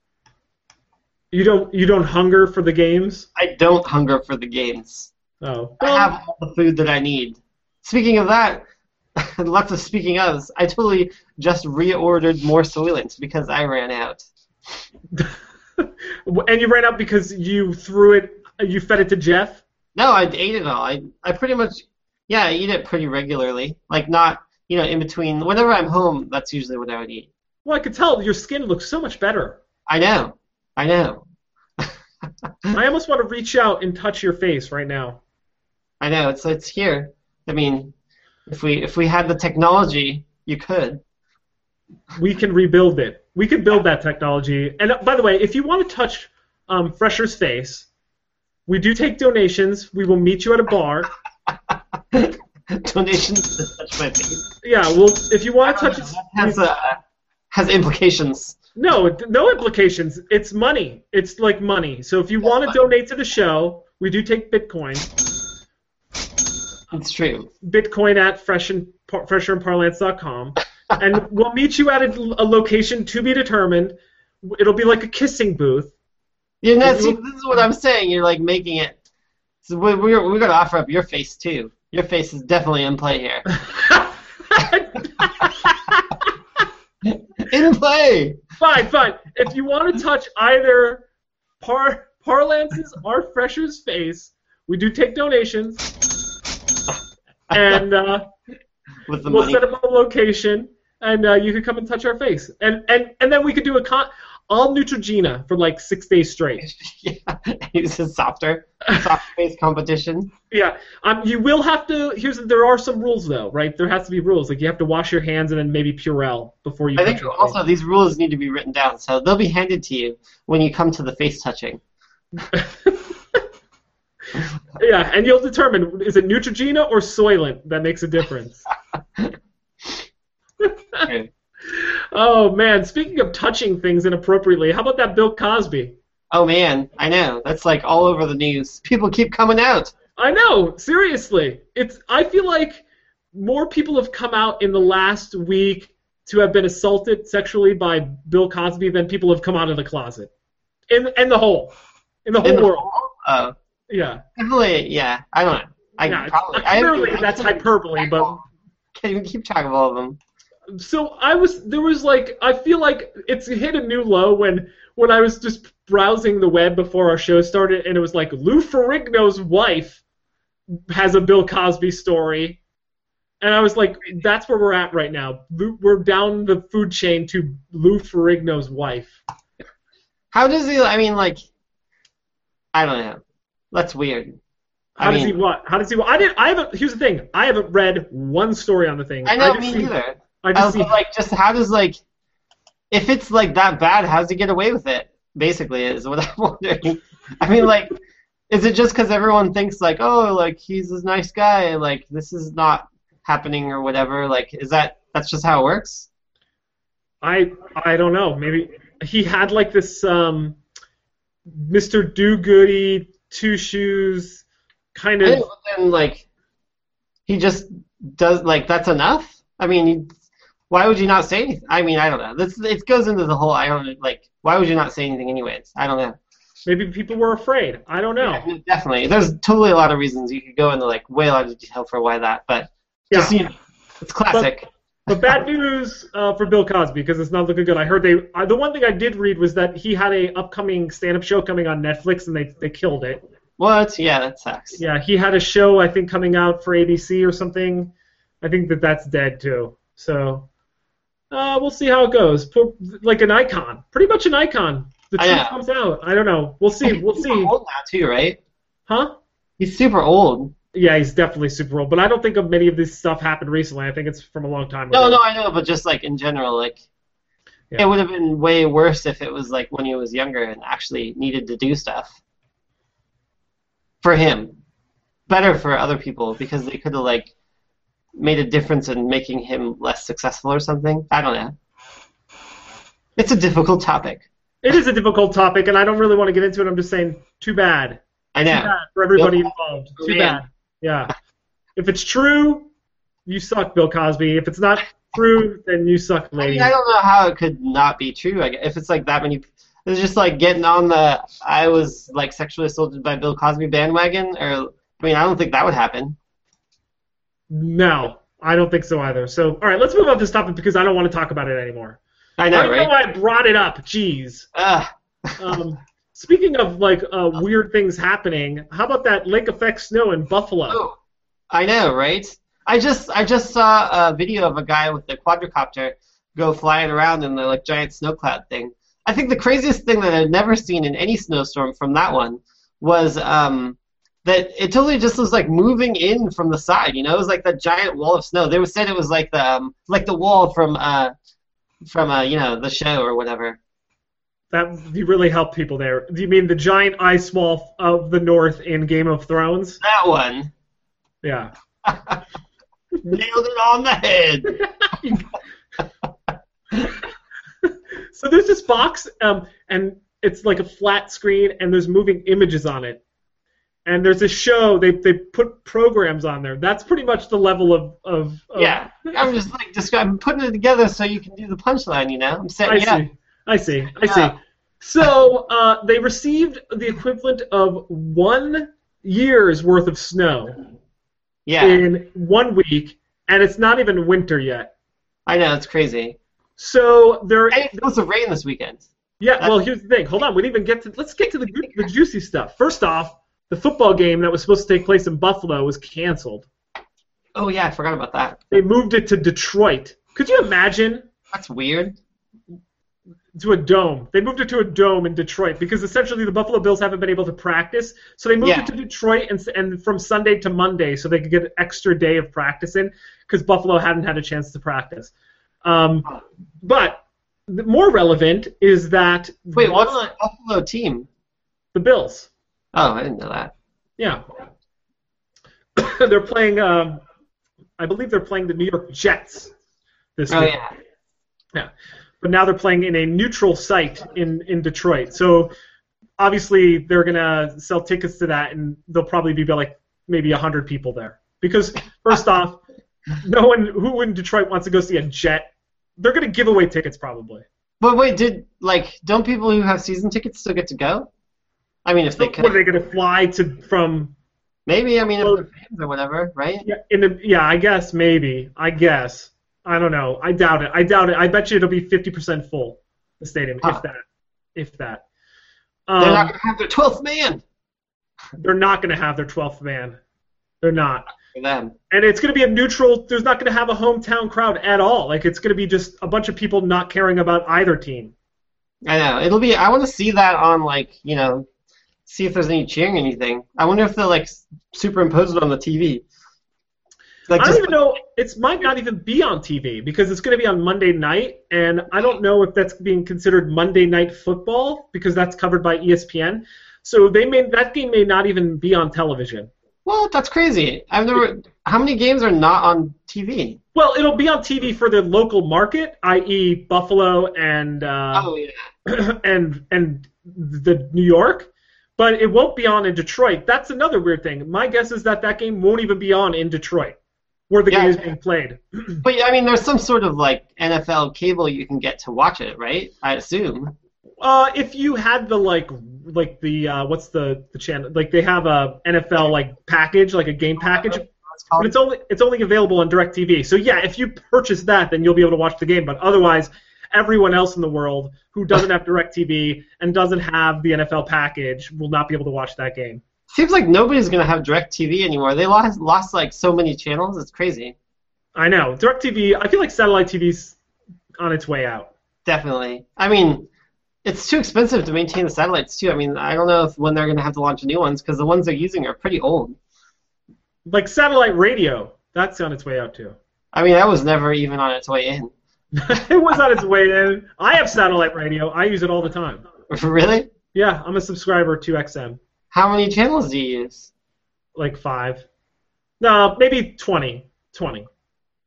[SPEAKER 1] You don't you don't hunger for the games?
[SPEAKER 2] I don't hunger for the games.
[SPEAKER 1] Oh.
[SPEAKER 2] I have all the food that I need. Speaking of that, <laughs> lots of speaking ofs. I totally just reordered more Soylent because I ran out. <laughs>
[SPEAKER 1] and you ran out because you threw it you fed it to Jeff?
[SPEAKER 2] No, I ate it all. I I pretty much yeah, I eat it pretty regularly. Like not you know in between. Whenever I'm home, that's usually what I would eat.
[SPEAKER 1] Well, I could tell your skin looks so much better.
[SPEAKER 2] I know, I know, <laughs>
[SPEAKER 1] I almost want to reach out and touch your face right now.
[SPEAKER 2] I know. It's it's here. I mean, if we if we had the technology, you could.
[SPEAKER 1] We can rebuild it. We could build that technology. And uh, by the way, if you want to touch um, Fresher's face, we do take donations. We will meet you at a bar. <laughs>
[SPEAKER 2] Donations to touch my face.
[SPEAKER 1] Yeah, well, if you want to touch it,
[SPEAKER 2] has uh, has implications.
[SPEAKER 1] no, no implications. It's money. It's like money. So if you want to donate to the show, we do take Bitcoin.
[SPEAKER 2] That's true.
[SPEAKER 1] Bitcoin at fresh and, par- fresherandparlance.com. and we'll meet you at a, a location to be determined. It'll be like a kissing booth.
[SPEAKER 2] You know,
[SPEAKER 1] You-
[SPEAKER 2] see, this is what I'm saying. You're like making it. So we're we're, we're gonna offer up your face too. Your face is definitely in play here. <laughs> in play.
[SPEAKER 1] fine, fine. If you want to touch either Par Parlance's or Fresher's face, we do take donations, and uh,
[SPEAKER 2] With the
[SPEAKER 1] we'll
[SPEAKER 2] money.
[SPEAKER 1] set up a location, and uh, you can come and touch our face, and and and then we could do a con. All Neutrogena for like six days straight. <laughs>
[SPEAKER 2] yeah, <laughs> it's a softer, soft face competition.
[SPEAKER 1] Yeah, um, you will have to. Here's there are some rules though, right? There has to be rules. Like you have to wash your hands and then maybe Purell before you.
[SPEAKER 2] I think
[SPEAKER 1] face.
[SPEAKER 2] also these rules need to be written down, so they'll be handed to you when you come to the face touching. <laughs>
[SPEAKER 1] yeah, and you'll determine is it Neutrogena or Soylent that makes a difference.
[SPEAKER 2] Okay.
[SPEAKER 1] Oh man, speaking of touching things inappropriately, how about that Bill Cosby?
[SPEAKER 2] Oh man, I know. That's like all over the news. People keep coming out.
[SPEAKER 1] I know, seriously. It's I feel like more people have come out in the last week to have been assaulted sexually by Bill Cosby than people have come out of the closet. In in the whole. In the whole
[SPEAKER 2] In the
[SPEAKER 1] world.
[SPEAKER 2] Oh,
[SPEAKER 1] Yeah.
[SPEAKER 2] definitely. Yeah, I don't know. I
[SPEAKER 1] yeah,
[SPEAKER 2] probably. I,
[SPEAKER 1] clearly
[SPEAKER 2] I
[SPEAKER 1] that's
[SPEAKER 2] can't
[SPEAKER 1] hyperbole, but
[SPEAKER 2] Can't even keep track of all of them.
[SPEAKER 1] So I was there was like I feel like it's hit a new low when when I was just browsing the web before our show started and it was like Lou Ferrigno's wife has a Bill Cosby story. And I was like, that's where we're at right now. We're down the food chain to Lou Ferrigno's wife.
[SPEAKER 2] How does he? I mean, like, I don't know. That's weird.
[SPEAKER 1] How
[SPEAKER 2] I
[SPEAKER 1] does he what? How does he? I didn't. I haven't. Here's the thing. I haven't read one story on the thing.
[SPEAKER 2] I me
[SPEAKER 1] I just
[SPEAKER 2] was like, just how does like, if it's like that bad, how does he get away with it? Basically, is what <laughs> I'm wondering. I mean, like, is it just because everyone thinks like, oh, like he's this nice guy, like this is not happening or whatever? Like, is that that's just how it works?
[SPEAKER 1] I I don't know. Maybe he had like this um, Mr. Do Goody two shoes kind of.
[SPEAKER 2] And like, he just does like that's enough. I mean, why would you not say anything? I mean, I don't know. This it goes into the whole. I don't like. Why would you not say anything anyways? I don't know.
[SPEAKER 1] Maybe people were afraid. I don't know.
[SPEAKER 2] Yeah, definitely. There's totally a lot of reasons you could go into like way a lot of detail for why that, but
[SPEAKER 1] Yeah.
[SPEAKER 2] just you know, it's classic.
[SPEAKER 1] But bad news uh, for Bill Cosby because it's not looking good. I heard they. Uh, the one thing I did read was that he had a upcoming stand-up show coming on Netflix and they they killed it.
[SPEAKER 2] what? Yeah, that sucks.
[SPEAKER 1] Yeah, he had a show I think coming out for ABC or something. I think that that's dead too. So uh, we'll see how it goes. Like an icon, pretty much an icon. The truth
[SPEAKER 2] know.
[SPEAKER 1] comes out. I don't know. We'll see. We'll
[SPEAKER 2] He's
[SPEAKER 1] see.
[SPEAKER 2] old now too, right?
[SPEAKER 1] Huh?
[SPEAKER 2] He's super old.
[SPEAKER 1] Yeah, he's definitely super old. But I don't think of many of this stuff happened recently. I think it's from a long time ago.
[SPEAKER 2] No, no, I know, but just like in general, like
[SPEAKER 1] Yeah.
[SPEAKER 2] it would have been way worse if it was like when he was younger and actually needed to do stuff. For him, better for other people because they could have like made a difference in making him less successful or something. I don't know. It's a difficult topic.
[SPEAKER 1] It is a difficult topic, and I don't really want to get into it. I'm just saying, too bad.
[SPEAKER 2] I
[SPEAKER 1] Too
[SPEAKER 2] know.
[SPEAKER 1] bad for everybody
[SPEAKER 2] Bill-
[SPEAKER 1] involved. Too bad. Yeah. If it's true, you suck, Bill Cosby. If it's not true, then you suck,
[SPEAKER 2] I,
[SPEAKER 1] lady.
[SPEAKER 2] mean, I don't know how it could not be true. I guess. If it's like that many, it's just like getting on the I was like sexually assaulted by Bill Cosby bandwagon, or I mean, I don't think that would happen.
[SPEAKER 1] No, I don't think so either. So, all right, let's move on to this topic because I don't want to talk about it anymore.
[SPEAKER 2] I
[SPEAKER 1] I
[SPEAKER 2] know,
[SPEAKER 1] don't know why I brought it up. Jeez.
[SPEAKER 2] Ugh.
[SPEAKER 1] Um, speaking of like uh, weird things happening, how about that lake effect snow in Buffalo?
[SPEAKER 2] Oh, I know, right? I just I just saw a video of a guy with a quadricopter go flying around in the like giant snow cloud thing. I think the craziest thing that I'd never seen in any snowstorm from that one was um, that it totally just was like moving in from the side. You know, it was like that giant wall of snow. They were said it was like the um, like the wall from uh, from uh, you know the show or whatever.
[SPEAKER 1] That you really helped people there. Do you mean the giant ice wall of the North in Game of Thrones?
[SPEAKER 2] That one
[SPEAKER 1] Yeah. <laughs>
[SPEAKER 2] nailed it on the head. <laughs>
[SPEAKER 1] so there's this box, um, and it's like a flat screen, and there's moving images on it. And there's a show they they put programs on there. That's pretty much the level of of. of
[SPEAKER 2] Yeah, I'm just like just I'm putting it together so you can do the punchline. You know, I'm
[SPEAKER 1] I
[SPEAKER 2] setting up.
[SPEAKER 1] see. I see. I
[SPEAKER 2] Yeah.
[SPEAKER 1] see. So uh, they received the equivalent of one year's worth of snow
[SPEAKER 2] Yeah,
[SPEAKER 1] in one week, and it's not even winter yet.
[SPEAKER 2] I know it's crazy.
[SPEAKER 1] So
[SPEAKER 2] And it's supposed rain this weekend.
[SPEAKER 1] Yeah, well, here's the thing. Hold on, we didn't even get to. Let's get to the the juicy stuff. First off, the football game that was supposed to take place in Buffalo was canceled.
[SPEAKER 2] Oh yeah, I forgot about that.
[SPEAKER 1] They moved it to Detroit. Could you imagine?
[SPEAKER 2] That's weird.
[SPEAKER 1] to a dome. They moved it to a dome in Detroit because essentially the Buffalo Bills haven't been able to practice, so they moved
[SPEAKER 2] Yeah.
[SPEAKER 1] it to Detroit and and from Sunday to Monday so they could get an extra day of practice in because Buffalo hadn't had a chance to practice. Um, but the more relevant is that
[SPEAKER 2] Wait, what's the Buffalo team?
[SPEAKER 1] the Bills?
[SPEAKER 2] Oh, I didn't know that.
[SPEAKER 1] Yeah, <coughs> they're playing. Um, I believe they're playing the New York Jets this year.
[SPEAKER 2] Oh
[SPEAKER 1] week.
[SPEAKER 2] yeah.
[SPEAKER 1] but now they're playing in a neutral site in, in Detroit. So obviously they're gonna sell tickets to that, and there'll probably be like maybe hundred people there. Because first <laughs> off, no one who in Detroit wants to go see a Jet. They're gonna give away tickets probably.
[SPEAKER 2] But wait, did like don't people who have season tickets still get to go? I mean, if they could,
[SPEAKER 1] What are they gonna fly to from?
[SPEAKER 2] maybe. I mean, if they're fans or whatever, right?
[SPEAKER 1] Yeah, in the, yeah, I guess maybe. I guess. I don't know. I doubt it. I doubt it. I bet you it'll be fifty percent full. The stadium,
[SPEAKER 2] Huh.
[SPEAKER 1] if that, if that.
[SPEAKER 2] They're
[SPEAKER 1] Um,
[SPEAKER 2] not gonna have their twelfth man
[SPEAKER 1] they're not going to have their 12th man. They're not. And it's going to be a neutral, there's not going to have a hometown crowd at all. Like, it's going to be just a bunch of people not caring about either team.
[SPEAKER 2] I know it'll be. I want to see that on like you know, see if there's any cheering or anything. I wonder if they'll like superimpose it on the TV. Like
[SPEAKER 1] I don't even know, it might not even be on TV because it's going to be on Monday night. And I don't know if that's being considered Monday night football because that's covered by ESPN. So they may, that game may not even be on television.
[SPEAKER 2] well, that's crazy. I've never. How many games are not on TV?
[SPEAKER 1] Well, it'll be on TV for the local market, i.e., Buffalo and uh,
[SPEAKER 2] oh yeah. <clears throat>
[SPEAKER 1] and and the New York, but it won't be on in Detroit. That's another weird thing. My guess is that that game won't even be on in Detroit, where the
[SPEAKER 2] Yeah.
[SPEAKER 1] game is being played. <clears throat>
[SPEAKER 2] But I mean, there's some sort of like NFL cable you can get to watch it, right? I assume.
[SPEAKER 1] Uh, if you had the like like the uh, what's the the channel like they have a NFL like package like a game package, but it's only it's only available on DirecTV. So yeah, if you purchase that, then you'll be able to watch the game. But otherwise, everyone else in the world who doesn't have DirecTV and doesn't have the NFL package will not be able to watch that game.
[SPEAKER 2] Seems like nobody's gonna have Direct TV anymore. They lost lost like so many channels. It's crazy.
[SPEAKER 1] I know. DirecTV, I feel like satellite TV's on its way out.
[SPEAKER 2] Definitely. I mean, it's too expensive to maintain the satellites too. I mean, I don't know if when they're gonna have to launch new ones because the ones they're using are pretty old.
[SPEAKER 1] Like satellite radio, that's on its way out too.
[SPEAKER 2] I mean, that was never even on its way in. <laughs>
[SPEAKER 1] it was on its way in. I have satellite radio. I use it all the time.
[SPEAKER 2] really?
[SPEAKER 1] Yeah, I'm a subscriber to XM.
[SPEAKER 2] How many channels do you use?
[SPEAKER 1] Like five. No, maybe 20. 20.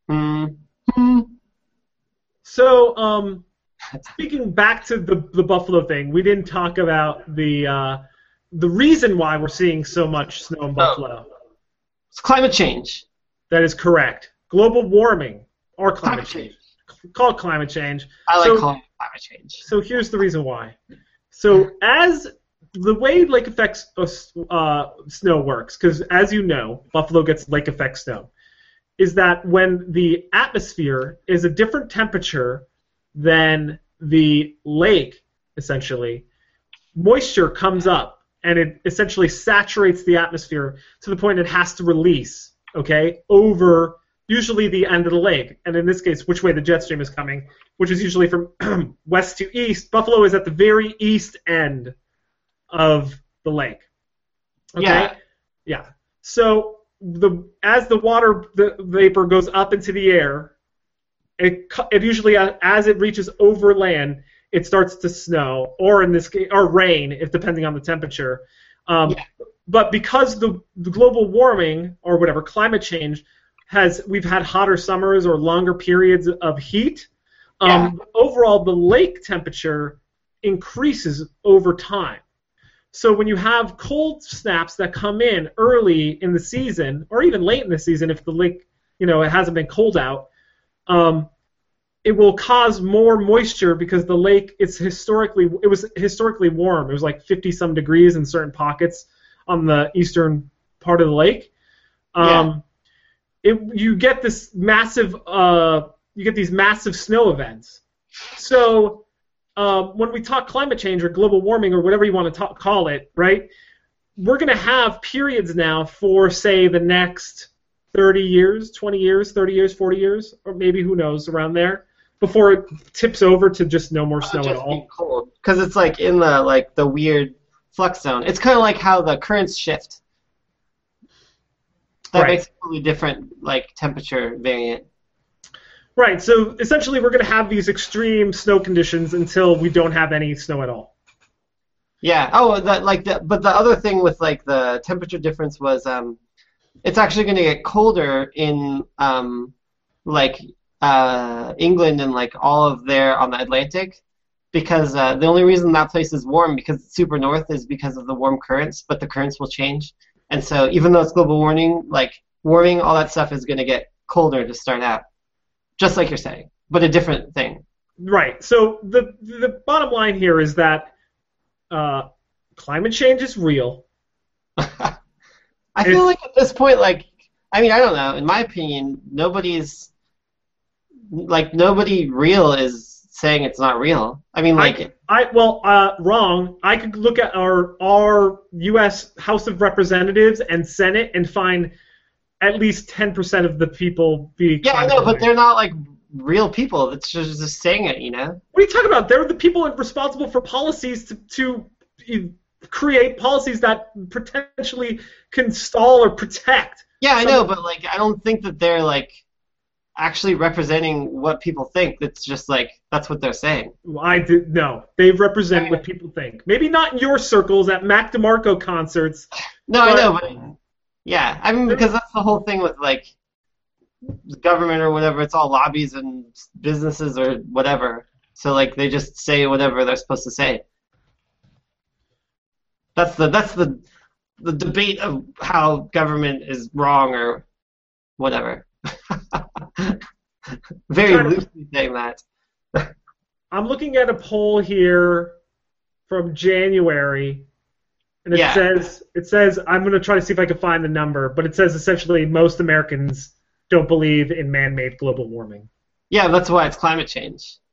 [SPEAKER 2] Hmm. Hmm.
[SPEAKER 1] So, um, speaking back to the, the Buffalo thing, we didn't talk about the uh, the reason why we're seeing so much snow in Buffalo.
[SPEAKER 2] It's climate change.
[SPEAKER 1] That is correct. Global warming or climate
[SPEAKER 2] Climate
[SPEAKER 1] change. It climate change.
[SPEAKER 2] I like
[SPEAKER 1] So-
[SPEAKER 2] calling it climate change.
[SPEAKER 1] So here's the reason why. So as the way lake effect uh, snow works, because as you know, Buffalo gets lake effect snow, is that when the atmosphere is a different temperature than the lake, essentially, moisture comes up and it essentially saturates the atmosphere to the point it has to release, okay, over usually the end of the lake. And in this case, which way the jet stream is coming, which is usually from <clears throat> west to east. Buffalo is at the very east end of the lake. Okay?
[SPEAKER 2] Yeah.
[SPEAKER 1] Yeah. So the as the water the vapor goes up into the air, it it usually uh, as it reaches over land, it starts to snow or in this case or rain, if depending on the temperature. Um,
[SPEAKER 2] Yeah.
[SPEAKER 1] But because the, the global warming or whatever climate change has we've had hotter summers or longer periods of heat. Um, Overall, the lake temperature increases over time. So when you have cold snaps that come in early in the season, or even late in the season, if the lake, you know, it hasn't been cold out, um, it will cause more moisture because the lake it's historically it was historically warm. It was like 50 some degrees in certain pockets on the eastern part of the lake. Um, it, you get this massive uh, you get these massive snow events. So um, when we talk climate change or global warming or whatever you want to talk, call it, right? We're going to have periods now for say the next 30 years, 20 years, 30 years, 40 years, or maybe who knows around there, before it tips over to just no more snow at all.
[SPEAKER 2] cold because it's like in the like the weird flux zone. It's kind of like how the currents shift. That
[SPEAKER 1] Right.
[SPEAKER 2] makes a totally different like temperature variant.
[SPEAKER 1] Right. So essentially, we're going to have these extreme snow conditions until we don't have any snow at all.
[SPEAKER 2] Yeah. Oh, that like the but the other thing with like the temperature difference was um, it's actually going to get colder in um, like uh England and like all of there on the Atlantic, because uh, the only reason that place is warm because it's super north is because of the warm currents, but the currents will change, and so even though it's global warming, like warming, all that stuff is going to get colder to start out, just like you're saying, but a different thing.
[SPEAKER 1] Right. So the the bottom line here is that uh, climate change is real. <laughs>
[SPEAKER 2] I
[SPEAKER 1] It's-
[SPEAKER 2] feel like at this point, like, I mean, I don't know. In my opinion, nobody's like nobody real is saying it's not real. I mean, like,
[SPEAKER 1] I well, uh, wrong. I could look at our our U.S. House of Representatives and Senate and find at least ten percent of the people be.
[SPEAKER 2] yeah, I know, but they're not like real people. It's just just saying it, you know.
[SPEAKER 1] What are you talking about? They're the people responsible for policies to, to you- create policies that potentially can stall or protect.
[SPEAKER 2] Yeah, I know, but like, I don't think that they're like actually representing what people think. It's just like that's what they're saying.
[SPEAKER 1] Well, I did no. They represent what people think. Maybe not in your circles at Mac DeMarco concerts.
[SPEAKER 2] No, I know, but yeah, I mean because that's the whole thing with like government or whatever. It's all lobbies and businesses or whatever. So like they just say whatever they're supposed to say. That's the that's the the debate of how government is wrong or whatever. <laughs> Very loosely <laughs> saying that.
[SPEAKER 1] I'm looking at a poll here from January, and it
[SPEAKER 2] Yeah.
[SPEAKER 1] says it says I'm going to try to see if I can find the number, but it says essentially most Americans don't believe in man-made global warming.
[SPEAKER 2] Yeah, that's why it's climate change. <laughs>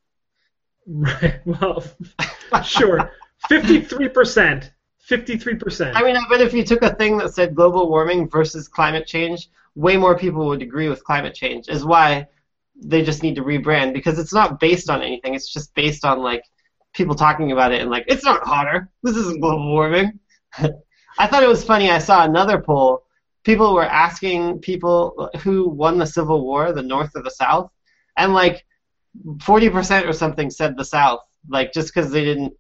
[SPEAKER 1] Right. Well, <laughs> sure. Fifty-three percent. Fifty-three percent.
[SPEAKER 2] I mean, I bet if you took a thing that said global warming versus climate change, way more people would agree with climate change. Is why they just need to rebrand because it's not based on anything. It's just based on like people talking about it and like it's not hotter. This isn't global warming. <laughs> I thought it was funny. I saw another poll. People were asking people who won the Civil War, the North or the South, and like forty percent or something said the South. Like just because they didn't.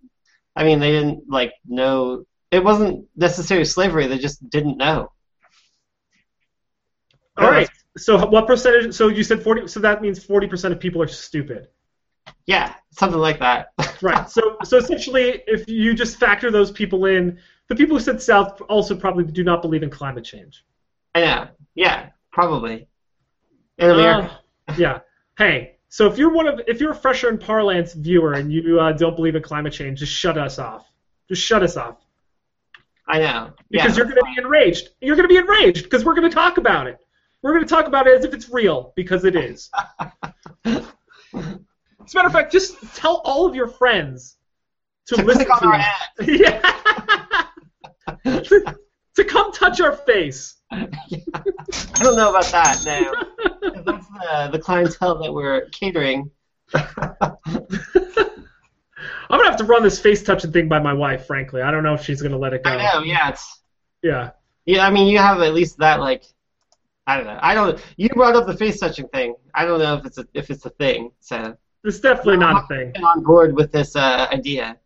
[SPEAKER 2] I mean, they didn't like know it wasn't necessarily slavery. They just didn't know.
[SPEAKER 1] All right. So what percentage? So you said forty. So that means forty percent of people are stupid.
[SPEAKER 2] Yeah, something like that. <laughs>
[SPEAKER 1] Right. So so essentially, if you just factor those people in, the people who said South also probably do not believe in climate change.
[SPEAKER 2] I know. Yeah, probably. In America.
[SPEAKER 1] Uh, yeah. Hey. So if you're one of if you're a fresher in parlance viewer and you uh, don't believe in climate change, just shut us off. Just shut us off
[SPEAKER 2] I know.
[SPEAKER 1] because
[SPEAKER 2] yeah,
[SPEAKER 1] you're going to be enraged. You're going to be enraged because we're going to talk about it. We're going to talk about it as if it's real because it is. <laughs> As a matter of fact, just tell all of your friends to,
[SPEAKER 2] to
[SPEAKER 1] listen to
[SPEAKER 2] our
[SPEAKER 1] us. <laughs> yeah. to, to come touch our face. <laughs>
[SPEAKER 2] I don't know about that now. That's the, the clientele that we're catering.
[SPEAKER 1] I'm gonna have to run this face touching thing by my wife. Frankly, I don't know if she's gonna let it go.
[SPEAKER 2] I know. Yeah, it's.
[SPEAKER 1] Yeah.
[SPEAKER 2] Yeah, I mean, you have at least that like. I don't know. I don't. You brought up the face touching thing. I don't know if it's a if it's a thing. So
[SPEAKER 1] It's definitely not a thing.
[SPEAKER 2] On board with this uh, idea.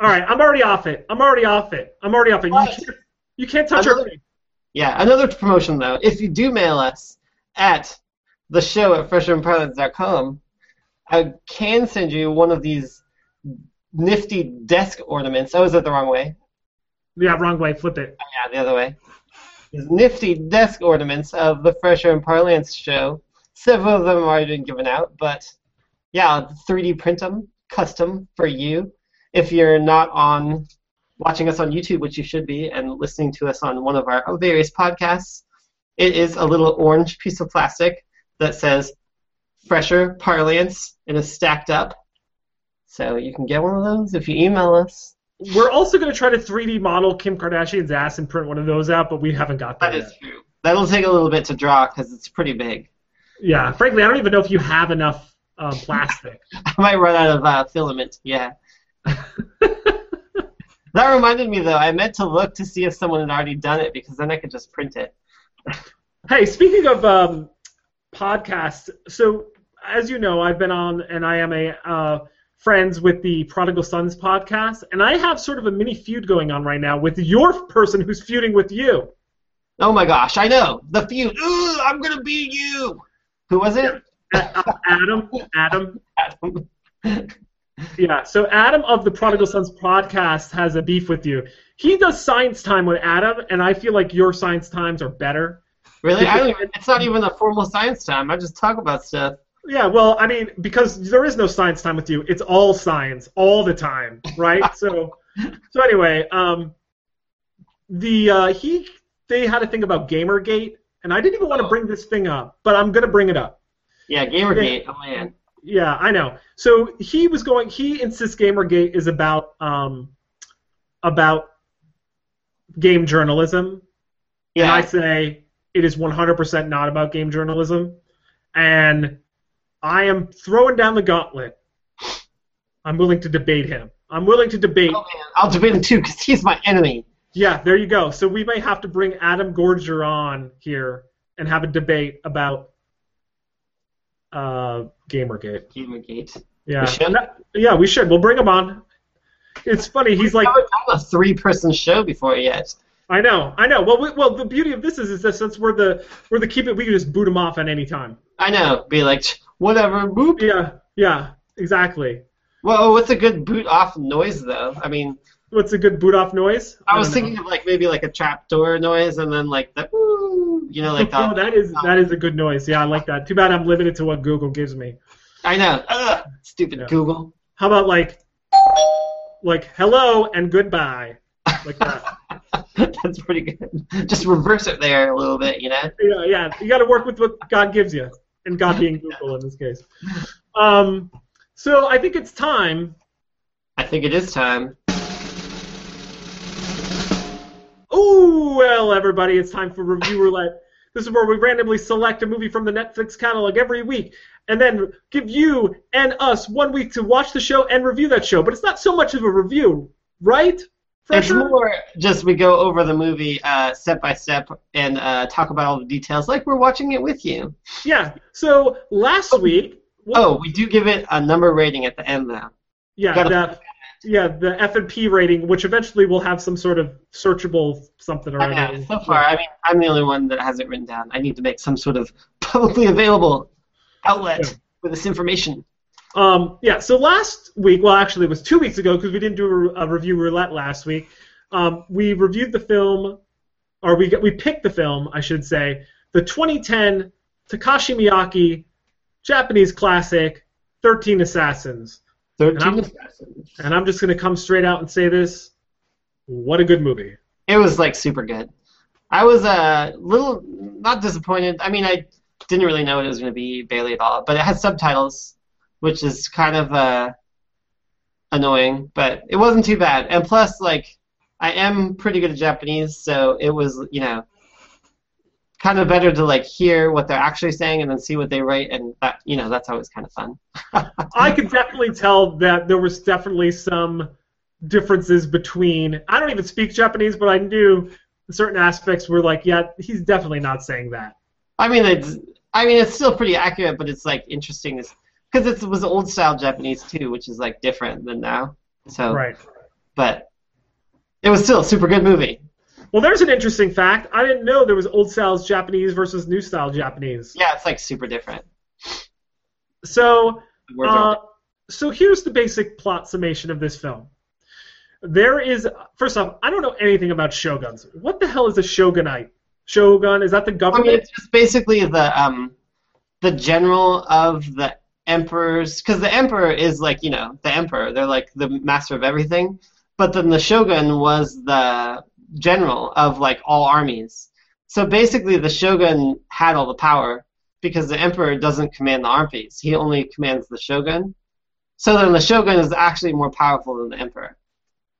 [SPEAKER 1] All right, I'm already off it. I'm already off it. I'm already off it. You can't, you can't touch
[SPEAKER 2] Another-
[SPEAKER 1] face.
[SPEAKER 2] Yeah, another promotion though. If you do mail us at the show at fresherandparlance.com, I can send you one of these nifty desk ornaments. Oh, is it the wrong way?
[SPEAKER 1] Yeah, wrong way. Flip it.
[SPEAKER 2] Oh, Yeah, the other way. Nifty desk ornaments of the Fresher and Parlance show. Several of them have already been given out, but yeah, I'll 3D print them, custom for you. If you're not on watching us on YouTube, which you should be, and listening to us on one of our various podcasts, it is a little orange piece of plastic that says Fresher Parlance and is stacked up. So you can get one of those if you email us.
[SPEAKER 1] We're also gonna try to 3D model Kim Kardashian's ass and print one of those out, but we haven't got
[SPEAKER 2] That
[SPEAKER 1] that
[SPEAKER 2] is
[SPEAKER 1] yet.
[SPEAKER 2] true. That'll take a little bit to draw because it's pretty big.
[SPEAKER 1] Yeah, frankly, I don't even know if you have enough um, plastic. <laughs>
[SPEAKER 2] I might run out of uh, filament. Yeah. <laughs> that reminded me though. I meant to look to see if someone had already done it because then I could just print it. <laughs>
[SPEAKER 1] Hey, speaking of um, podcasts, so as you know, I've been on and I am a uh, friends with the Prodigal Sons podcast, and I have sort of a mini feud going on right now with your person who's feuding with you.
[SPEAKER 2] Oh my gosh, I know the feud. Ooh, I'm gonna beat you. Who was it?
[SPEAKER 1] Adam. Adam.
[SPEAKER 2] Adam.
[SPEAKER 1] Yeah. So Adam of the Prodigal Sons podcast has a beef with you. He does science time with Adam, and I feel like your science times are better.
[SPEAKER 2] Really? I <laughs> don't even. It's not even a formal science time. I just talk about stuff.
[SPEAKER 1] Yeah, well, I mean, because there is no science time with you. It's all science all the time, right? so, so anyway, um, the uh, he they had to think about GamerGate, and I didn't even want to
[SPEAKER 2] Oh.
[SPEAKER 1] bring this thing up, but I'm gonna bring it up.
[SPEAKER 2] Yeah, Gamergate. Oh man.
[SPEAKER 1] Yeah, I know. So he was going. He insists GamerGate is about um, about game journalism, and I say it is 100% not about game journalism, and I am throwing down the gauntlet. I'm willing to debate him. I'm willing to debate.
[SPEAKER 2] Oh man, I'll debate him too because he's my enemy.
[SPEAKER 1] Yeah, there you go. So we may have to bring Adam Gorger on here and have a debate about uh, GamerGate.
[SPEAKER 2] Gamergate.
[SPEAKER 1] Yeah,
[SPEAKER 2] We should?
[SPEAKER 1] yeah, we should. We'll bring him on. It's funny. He's like,
[SPEAKER 2] I haven't a three-person show before yet.
[SPEAKER 1] I know, I know. Well, we, well, the beauty of this is, is that since we're the we're the keep it, we can just boot him off at any time.
[SPEAKER 2] I know. Be like, whatever. Boop.
[SPEAKER 1] Yeah, yeah, exactly.
[SPEAKER 2] Well, what's a good boot off noise though? I mean,
[SPEAKER 1] What's a good boot off noise?
[SPEAKER 2] I was
[SPEAKER 1] don't know.
[SPEAKER 2] thinking of like maybe like a trap door noise and then like the you know, like that. <laughs>
[SPEAKER 1] Oh,
[SPEAKER 2] that.
[SPEAKER 1] that is <laughs> that is a good noise. Yeah, I like that. Too bad I'm limited to what Google gives me.
[SPEAKER 2] I know. Ugh, stupid
[SPEAKER 1] Yeah.
[SPEAKER 2] Google.
[SPEAKER 1] How about like like hello and goodbye, like that. <laughs>
[SPEAKER 2] That's pretty good. Just reverse it there a little bit, you know.
[SPEAKER 1] yeah, yeah. You got to work with what God gives you, and God being Google in this case. Um, so I think it's time.
[SPEAKER 2] I think it is time.
[SPEAKER 1] Oh well, everybody, it's time for review roulette. This is where we randomly select a movie from the Netflix catalog every week, and then give you and us one week to watch the show and review that show. But it's not so much of a review, right?
[SPEAKER 2] It's more just we go over the movie uh, step by step and uh, talk about all the details like we're watching it with you.
[SPEAKER 1] Yeah. So last week.
[SPEAKER 2] Oh, we do give it a number rating at the end though.
[SPEAKER 1] Yeah, the, yeah, the F and P rating, which eventually will have some sort of searchable something or other.
[SPEAKER 2] know, so far, I mean, I'm the only one that has it written down. I need to make some sort of <laughs> publicly available outlet
[SPEAKER 1] Yeah.
[SPEAKER 2] for this information.
[SPEAKER 1] Um, yeah. So last week, well, actually, it was two weeks ago because we didn't do a, a review roulette last week. Um, we reviewed the film, or we we picked the film, I should say, the 2010 Takashi Miike Japanese classic, 13 Assassins.
[SPEAKER 2] Thirteen
[SPEAKER 1] I'm-
[SPEAKER 2] assassins.
[SPEAKER 1] And I'm just gonna come straight out and say this: what a good movie.
[SPEAKER 2] It was like super good. I was a little not disappointed. I mean, I didn't really know it was going to be Bailey at all, but it had subtitles, which is kind of uh, annoying, but it wasn't too bad. And plus, like, I am pretty good at Japanese, so it was, you know, kind of better to like hear what they're actually saying and then see what they write, and that, you know, that's always kind of fun. <laughs>
[SPEAKER 1] I could definitely tell that there was definitely some differences between. I don't even speak Japanese, but I knew certain aspects were like, yeah, he's definitely not saying that.
[SPEAKER 2] I mean, it's I mean it's still pretty accurate, but it's like interesting because it was old style Japanese too, which is like different than now. So,
[SPEAKER 1] Right.
[SPEAKER 2] but it was still a super good movie.
[SPEAKER 1] Well, there's an interesting fact. I didn't know there was old style Japanese versus new style Japanese.
[SPEAKER 2] Yeah, it's like super different.
[SPEAKER 1] So, uh, so here's the basic plot summation of this film. There is, first off, I don't know anything about shoguns. What the hell is a shogunite? Shogun is that the
[SPEAKER 2] I
[SPEAKER 1] government?
[SPEAKER 2] mean, it's just basically the um, the general of the emperors, because the emperor is like you know the emperor. They're like the master of everything. But then the shogun was the general of like all armies. So basically, the shogun had all the power because the emperor doesn't command the armies. He only commands the shogun. So then the shogun is actually more powerful than the emperor.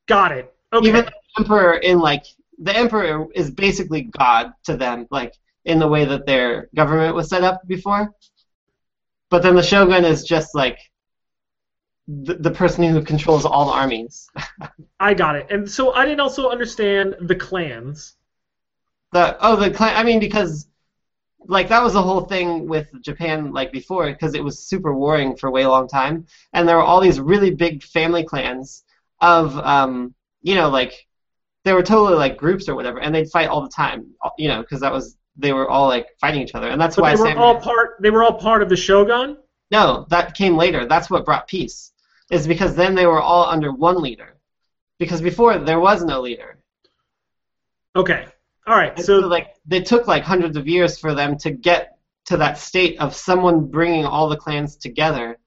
[SPEAKER 1] Got it. Okay.
[SPEAKER 2] Even the emperor in like the emperor is basically God to them, like in the way that their government was set up before. But then the shogun is just like the, the person who controls all the armies. <laughs>
[SPEAKER 1] I got it. And so I didn't also understand the clans.
[SPEAKER 2] The oh the clan. I mean because like that was the whole thing with Japan like before because it was super warring for a way long time, and there were all these really big family clans of um you know like they were totally like groups or whatever, and they'd fight all the time, you know, because that was they were all like fighting each other, and that's
[SPEAKER 1] But
[SPEAKER 2] why
[SPEAKER 1] they were
[SPEAKER 2] samurai-
[SPEAKER 1] all part. They were all part of the shogun.
[SPEAKER 2] No, that came later. That's what brought peace. Is because then they were all under one leader. Because before there was no leader.
[SPEAKER 1] Okay. All right.
[SPEAKER 2] So,
[SPEAKER 1] So
[SPEAKER 2] like they took like hundreds of years for them to get to that state of someone bringing all the clans together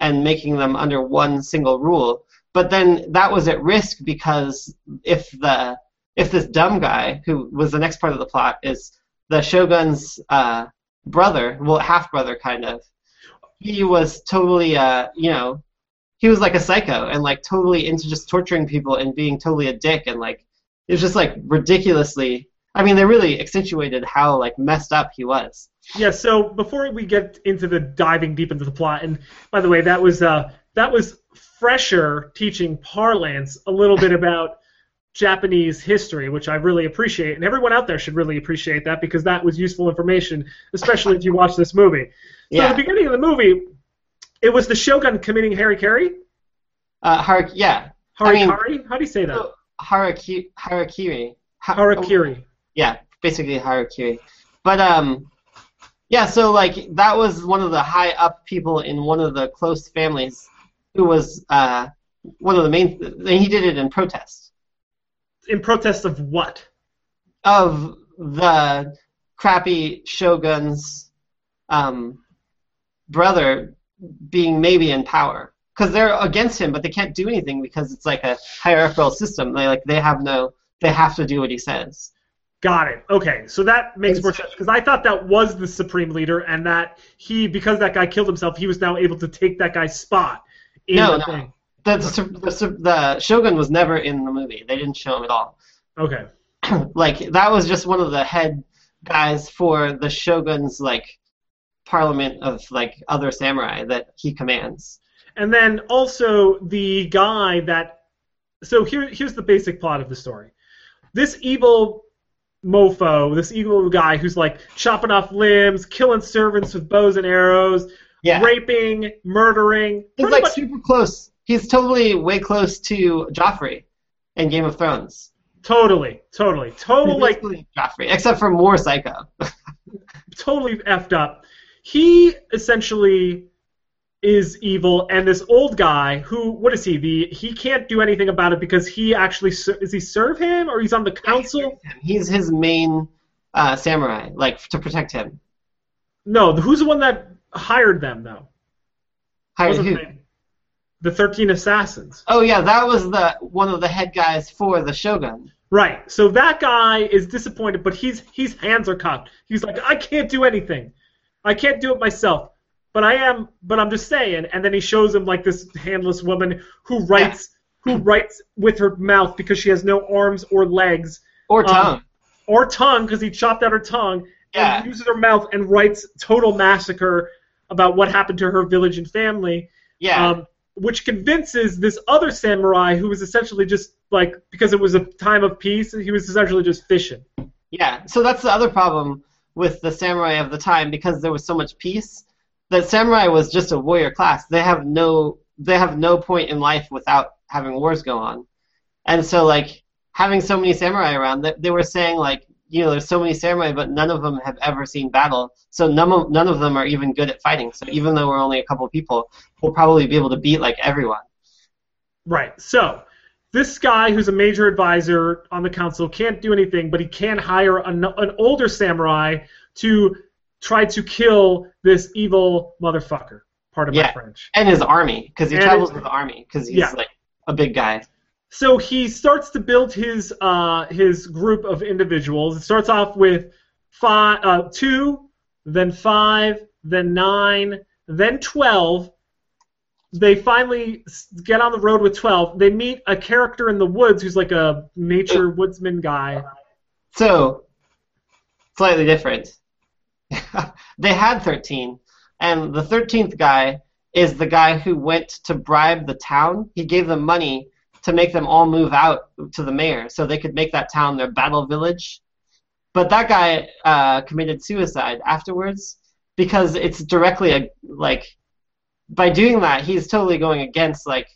[SPEAKER 2] and making them under one single rule. But then that was at risk because if the if this dumb guy who was the next part of the plot is the shogun's uh, brother, well half brother kind of, he was totally uh you know he was like a psycho and like totally into just torturing people and being totally a dick and like it was just like ridiculously I mean they really accentuated how like messed up he was.
[SPEAKER 1] yeah. So before we get into the diving deep into the plot, and by the way, that was uh that was fresher teaching parlance a little bit about Japanese history, which I really appreciate, and everyone out there should really appreciate that because that was useful information, especially if you watch this movie. So
[SPEAKER 2] Yeah.
[SPEAKER 1] at the beginning of the movie, it was the shogun committing Harry harikari.
[SPEAKER 2] Uh Harak yeah. I mean-?
[SPEAKER 1] How do you say that?
[SPEAKER 2] Haraki Harakiri. Ha-
[SPEAKER 1] Harakiri.
[SPEAKER 2] Yeah, basically Harakiri. But um yeah, so like that was one of the high up people in one of the close families who was uh one of the main and he did it in protest
[SPEAKER 1] In protest of what?
[SPEAKER 2] of the crappy shogun's um brother being maybe in power because they're against him but they can't do anything because it's like a hierarchical system they like they have no they have to do what he says
[SPEAKER 1] Got it. Okay, so that makes
[SPEAKER 2] It's-
[SPEAKER 1] more sense because I thought that was the supreme leader, and that he, because that guy killed himself, he was now able to take that guy's spot in
[SPEAKER 2] No,
[SPEAKER 1] the
[SPEAKER 2] no.
[SPEAKER 1] thing.
[SPEAKER 2] The, the, the, the shogun was never in the movie they didn't show him at all
[SPEAKER 1] Okay. <clears throat>
[SPEAKER 2] like that was just one of the head guys for the shogun's like parliament of like other samurai that he commands
[SPEAKER 1] And then also the guy that. So here, here's the basic plot of the story. This evil mofo, this evil guy who's like chopping off limbs, killing servants with bows and arrows,
[SPEAKER 2] yeah
[SPEAKER 1] raping, murdering.
[SPEAKER 2] he's like
[SPEAKER 1] much-
[SPEAKER 2] super close he's totally way close to joffrey in game of thrones
[SPEAKER 1] totally, totally, total
[SPEAKER 2] He's
[SPEAKER 1] like
[SPEAKER 2] joffrey except for more psycho <laughs>
[SPEAKER 1] totally effed up. He essentially is evil, and this old guy who, what is he? The he can't do anything about it because he actually is he serve him or he's on the council?
[SPEAKER 2] he's his main uh, samurai like to protect him
[SPEAKER 1] No, who's the one that hired them though?
[SPEAKER 2] Hired who?
[SPEAKER 1] they- The Thirteen Assassins.
[SPEAKER 2] oh yeah that was the one of the head guys for the shogun
[SPEAKER 1] Right. So that guy is disappointed, but he's his hands are cocked. He's like, I can't do anything. I can't do it myself. But I am. But I'm just saying. And then he shows him like this handless woman who writes who writes with her mouth because she has no arms or legs
[SPEAKER 2] or
[SPEAKER 1] Um,
[SPEAKER 2] tongue
[SPEAKER 1] or tongue because he chopped out her tongue
[SPEAKER 2] Yeah.
[SPEAKER 1] and uses her mouth and writes total massacre about what happened to her village and family.
[SPEAKER 2] yeah
[SPEAKER 1] Um, which convinces this other samurai who was essentially just like because it was a time of peace, he was essentially just fishing.
[SPEAKER 2] Yeah, so that's the other problem with the samurai of the time because there was so much peace. That samurai was just a warrior class. They have no they have no point in life without having wars go on. And so like having so many samurai around, they, they were saying like, you know, there's so many samurai but none of them have ever seen battle. So none of, none of them are even good at fighting. So even though we're only a couple people, we'll probably be able to beat like everyone.
[SPEAKER 1] Right. So this guy who's a major advisor on the council can't do anything, but he can hire an, an older samurai to try to kill this evil motherfucker. Part of
[SPEAKER 2] Yeah.
[SPEAKER 1] French.
[SPEAKER 2] And his army because he
[SPEAKER 1] And
[SPEAKER 2] travels
[SPEAKER 1] it-
[SPEAKER 2] with the army because he's
[SPEAKER 1] Yeah.
[SPEAKER 2] like a big guy.
[SPEAKER 1] So he starts to build his uh, his group of individuals. It starts off with five, uh, two, then five, then nine, then twelve. They finally get on the road with twelve. They meet a character in the woods who's like a nature woodsman guy.
[SPEAKER 2] So, slightly different. <laughs> they had 13, And the 13th guy is the guy who went to bribe the town. He gave them money to make them all move out to the mayor so they could make that town their battle village. But that guy uh, committed suicide afterwards because it's directly a, like by doing that he's totally going against like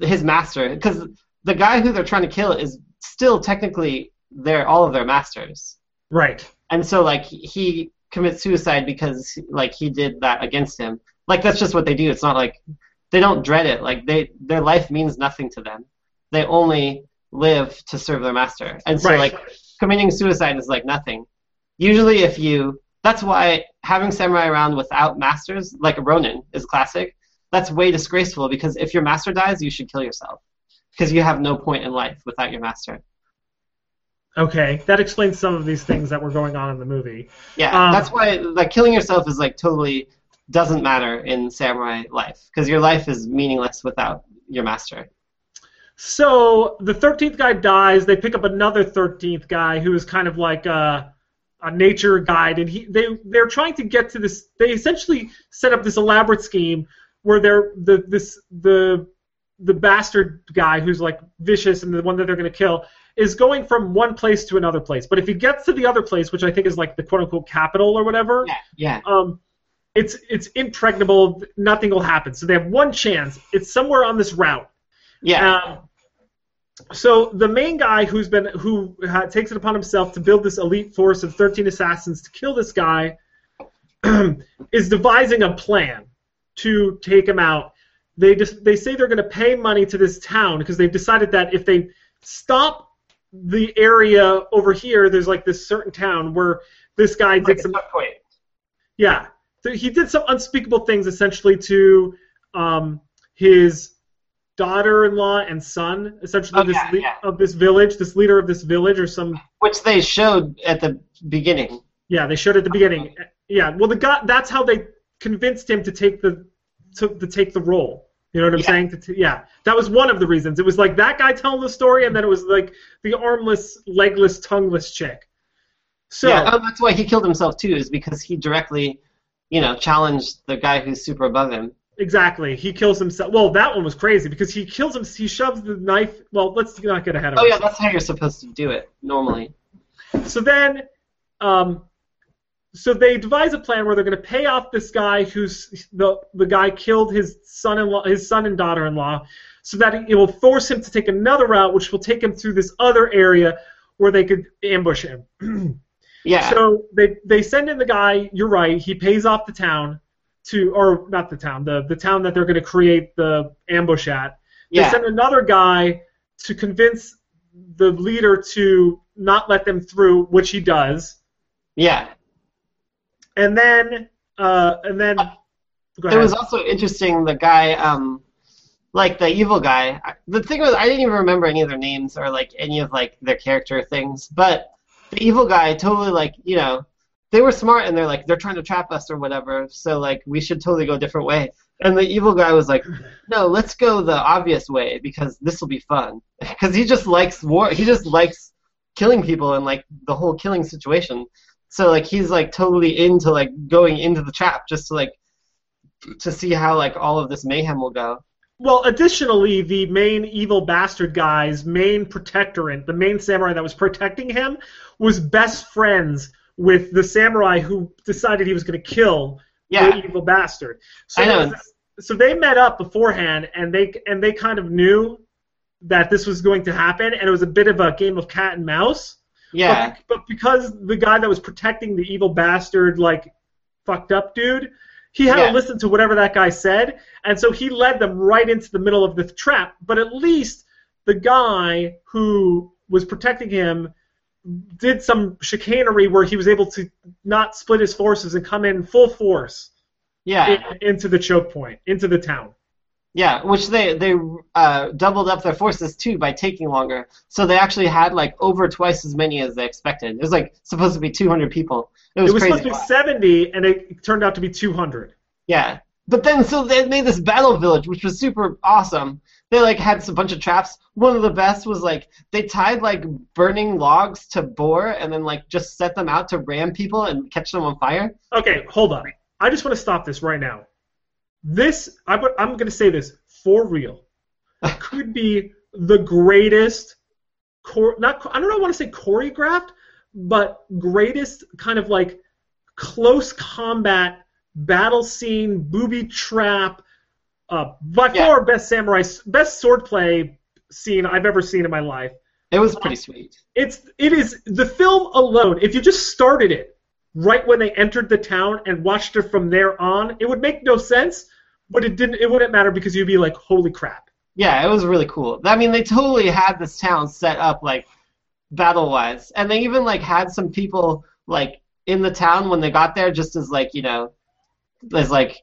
[SPEAKER 2] his master because the guy who they're trying to kill is still technically their all of their masters.
[SPEAKER 1] Right.
[SPEAKER 2] And so like he commits suicide because like he did that against him. Like that's just what they do. It's not like they don't dread it. Like they their life means nothing to them. They only live to serve their master. And so
[SPEAKER 1] Right.
[SPEAKER 2] like committing suicide is like nothing. Usually if you that's why having samurai around without masters, like Ronin is classic, that's way disgraceful because if your master dies, you should kill yourself. Because you have no point in life without your master.
[SPEAKER 1] Okay, that explains some of these things that were going on in the movie.
[SPEAKER 2] Yeah,
[SPEAKER 1] Um,
[SPEAKER 2] that's why like killing yourself is like totally doesn't matter in samurai life because your life is meaningless without your master.
[SPEAKER 1] So the thirteenth guy dies. They pick up another thirteenth guy who is kind of like a, a nature guide, and he they they're trying to get to this. They essentially set up this elaborate scheme where they're the this the the bastard guy who's like vicious and the one that they're going to kill is going from one place to another place. But if he gets to the other place, which I think is like the quote unquote capital or whatever,
[SPEAKER 2] Yeah, yeah,
[SPEAKER 1] um, it's it's impregnable. Nothing will happen. So they have one chance. It's somewhere on this route.
[SPEAKER 2] yeah,
[SPEAKER 1] Um, so the main guy who's been who ha- takes it upon himself to build this elite force of 13 assassins to kill this guy <clears throat> is devising a plan to take him out. They just they say they're going to pay money to this town because they've decided that if they stop the area over here, there's like this certain town where this guy
[SPEAKER 2] like
[SPEAKER 1] did
[SPEAKER 2] a
[SPEAKER 1] some yeah. So he did some unspeakable things essentially to um, his daughter-in-law and son, essentially
[SPEAKER 2] Oh,
[SPEAKER 1] this
[SPEAKER 2] yeah,
[SPEAKER 1] le-
[SPEAKER 2] yeah.
[SPEAKER 1] of this village, this leader of this village, or some.
[SPEAKER 2] Which they showed at the beginning.
[SPEAKER 1] Yeah, they showed at the beginning. Yeah, well, the guy. That's how they convinced him to take the to, to take the role. You know what I'm
[SPEAKER 2] Yeah.
[SPEAKER 1] saying? To, to- yeah, that was one of the reasons. It was like that guy telling the story, and then it was like the armless, legless, tongueless chick. So
[SPEAKER 2] yeah, oh, that's why he killed himself too, is because he directly, you know, challenge the guy who's super above him.
[SPEAKER 1] Exactly. He kills himself. Well, that one was crazy because he kills him. He shoves the knife. Well, let's not get ahead of
[SPEAKER 2] Oh yeah, that's how you're supposed to do it normally.
[SPEAKER 1] So then, um, so they devise a plan where they're going to pay off this guy who's the the guy killed his son-in-law, his son and daughter-in-law, so that it will force him to take another route, which will take him through this other area where they could ambush him. <clears throat>
[SPEAKER 2] Yeah.
[SPEAKER 1] So they they send in the guy. You're right. He pays off the town to, or not the town, the the town that they're going to create the ambush at. They
[SPEAKER 2] yeah.
[SPEAKER 1] send another guy to convince the leader to not let them through, which he does.
[SPEAKER 2] yeah.
[SPEAKER 1] And then, uh, and then, go
[SPEAKER 2] It was also interesting. The guy, um, like the evil guy. The thing was, I didn't even remember any of their names or like any of like their character things. But the evil guy totally like you know they were smart and they're like they're trying to trap us or whatever. So like we should totally go a different way. And the evil guy was like, no, let's go the obvious way because this will be fun. <laughs> Because he just likes war. He just likes killing people and like the whole killing situation. So like he's like totally into like going into the trap just to like to see how like all of this mayhem will go.
[SPEAKER 1] Well, additionally, the main evil bastard guy's main protectorate, the main samurai that was protecting him, was best friends with the samurai who decided he was going to kill
[SPEAKER 2] Yeah,
[SPEAKER 1] the evil bastard. So,
[SPEAKER 2] I know.
[SPEAKER 1] there was this- so they met up beforehand, and they and they kind of knew that this was going to happen, and it was a bit of a game of cat and mouse.
[SPEAKER 2] yeah,
[SPEAKER 1] But, but because the guy that was protecting the evil bastard, like, fucked up dude, he had
[SPEAKER 2] Yeah.
[SPEAKER 1] to listen to whatever that guy said, and so he led them right into the middle of the trap. But at least the guy who was protecting him did some chicanery where he was able to not split his forces and come in full force
[SPEAKER 2] yeah,
[SPEAKER 1] in- into the choke point, into the town.
[SPEAKER 2] yeah. Which they they uh, doubled up their forces too by taking longer. So they actually had like over twice as many as they expected. It was like supposed to be 200 people. It was,
[SPEAKER 1] It was supposed to be 70, and it turned out to be 200.
[SPEAKER 2] Yeah. But then, so they made this battle village, which was super awesome. They like had a bunch of traps. One of the best was like they tied like burning logs to boar, and then like just set them out to ram people and catch them on fire.
[SPEAKER 1] Okay, hold on. I just want to stop this right now. This I'm, I'm going to say this for real. <laughs> could be the greatest, chor- not I don't know, I want to say choreographed, but greatest kind of like close combat battle scene, booby trap, uh, by
[SPEAKER 2] Yeah.
[SPEAKER 1] far best samurai, best swordplay scene I've ever seen in my life.
[SPEAKER 2] It was pretty sweet.
[SPEAKER 1] It's it is the film alone. If you just started it right when they entered the town and watched it from there on, it would make no sense. But it didn't. It wouldn't matter because you'd be like, "Holy crap!"
[SPEAKER 2] Yeah, it was really cool. I mean, they totally had this town set up like battle wise, and they even like had some people like in the town when they got there, just as like you know, as like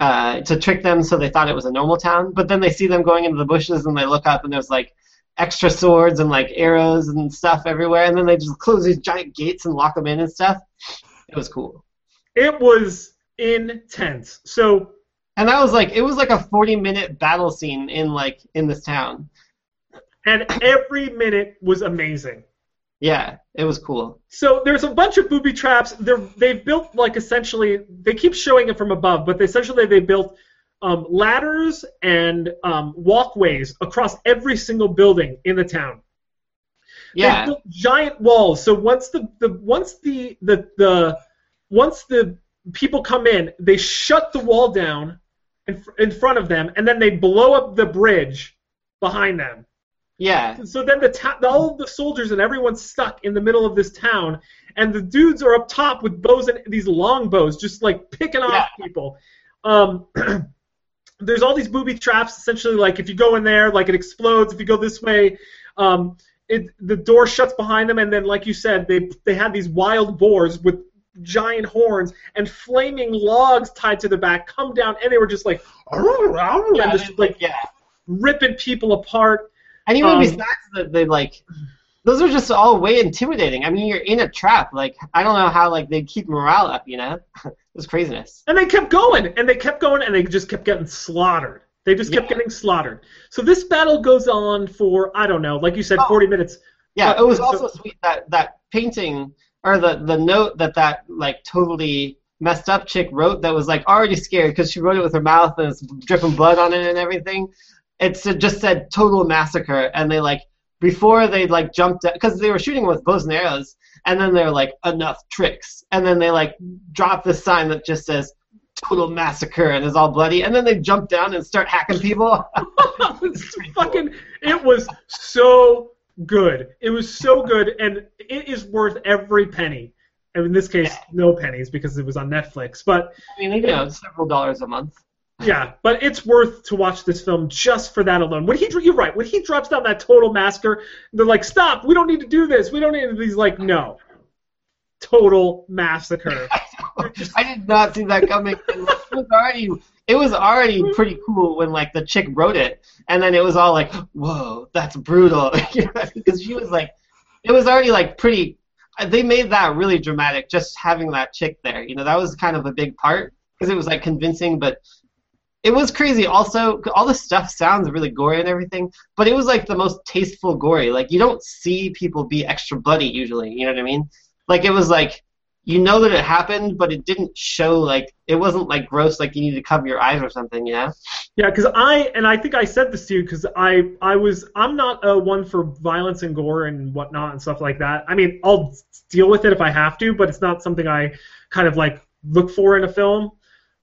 [SPEAKER 2] uh, to trick them so they thought it was a normal town. But then they see them going into the bushes and they look up and there's like extra swords and like arrows and stuff everywhere, and then they just close these giant gates and lock them in and stuff. It was cool.
[SPEAKER 1] It was intense. So
[SPEAKER 2] And that was like it was like a 40 minute battle scene in like in this town.
[SPEAKER 1] and every minute was amazing.
[SPEAKER 2] Yeah, it was cool.
[SPEAKER 1] So there's a bunch of booby traps. They're they've built like essentially they keep showing it from above, but essentially they built um, ladders and um, walkways across every single building in the town. They
[SPEAKER 2] Yeah.
[SPEAKER 1] built giant walls. So once the, the once the, the the once the people come in, they shut the wall down in, in front of them, and then they blow up the bridge behind them.
[SPEAKER 2] Yeah.
[SPEAKER 1] So then the ta- all the soldiers and everyone's stuck in the middle of this town, and the dudes are up top with bows and these long bows, just like picking off people. Um, <clears throat> there's all these booby traps. Essentially, like if you go in there, like it explodes. If you go this way, um, it the door shuts behind them, and then like you said, they they had these wild boars with giant horns and flaming logs tied to their back come down, and they were just like,
[SPEAKER 2] Yeah,
[SPEAKER 1] just like
[SPEAKER 2] yeah.
[SPEAKER 1] ripping people apart.
[SPEAKER 2] And even
[SPEAKER 1] Um,
[SPEAKER 2] besides that, they like those are just all way intimidating. I mean, you're in a trap. Like I don't know how like they keep morale up. You know, <laughs> it was craziness.
[SPEAKER 1] And they kept going, and they kept going, and they just kept getting slaughtered. They just kept
[SPEAKER 2] Yeah.
[SPEAKER 1] getting slaughtered. So this battle goes on for I don't know, like you said,
[SPEAKER 2] Oh.
[SPEAKER 1] 40 minutes.
[SPEAKER 2] Yeah, it was
[SPEAKER 1] so-
[SPEAKER 2] also sweet that that painting or the the note that that like totally messed up chick wrote that was like already scared because she wrote it with her mouth and it's dripping blood on it and everything. It just said total massacre and they like before they like jumped because they were shooting with bows and arrows and then they're like enough tricks and then they like drop this sign that just says total massacre and is all bloody and then they jump down and start hacking people. <laughs> <laughs>
[SPEAKER 1] it's fucking. It was so good. It was so good, and it is worth every penny. And in this case,
[SPEAKER 2] Yeah.
[SPEAKER 1] no pennies because it was on Netflix. But
[SPEAKER 2] I mean, you know, several dollars a month.
[SPEAKER 1] Yeah, but it's worth to watch this film just for that alone. When he, you're right. When he drops down that total massacre, they're like, "Stop! We don't need to do this. We don't need." To, he's like, "No, total massacre." <laughs>
[SPEAKER 2] I did not see that coming. It was already it was already pretty cool when like the chick wrote it, and then it was all like, "Whoa, that's brutal," <laughs> because she was like, it was already like pretty. Uh, they made that really dramatic just having that chick there. You know, that was kind of a big part because it was like convincing, but it was crazy. Also, all the stuff sounds really gory and everything, but it was like the most tasteful gory. Like you don't see people be extra bloody usually. You know what I mean? Like it was like you know that it happened, but it didn't show like it wasn't like gross, like you need to cover your eyes or something, you know?
[SPEAKER 1] Yeah, because I and I think I said this to you because I I was I'm not a one for violence and gore and whatnot and stuff like that. I mean, I'll deal with it if I have to, but it's not something I kind of like look for in a film.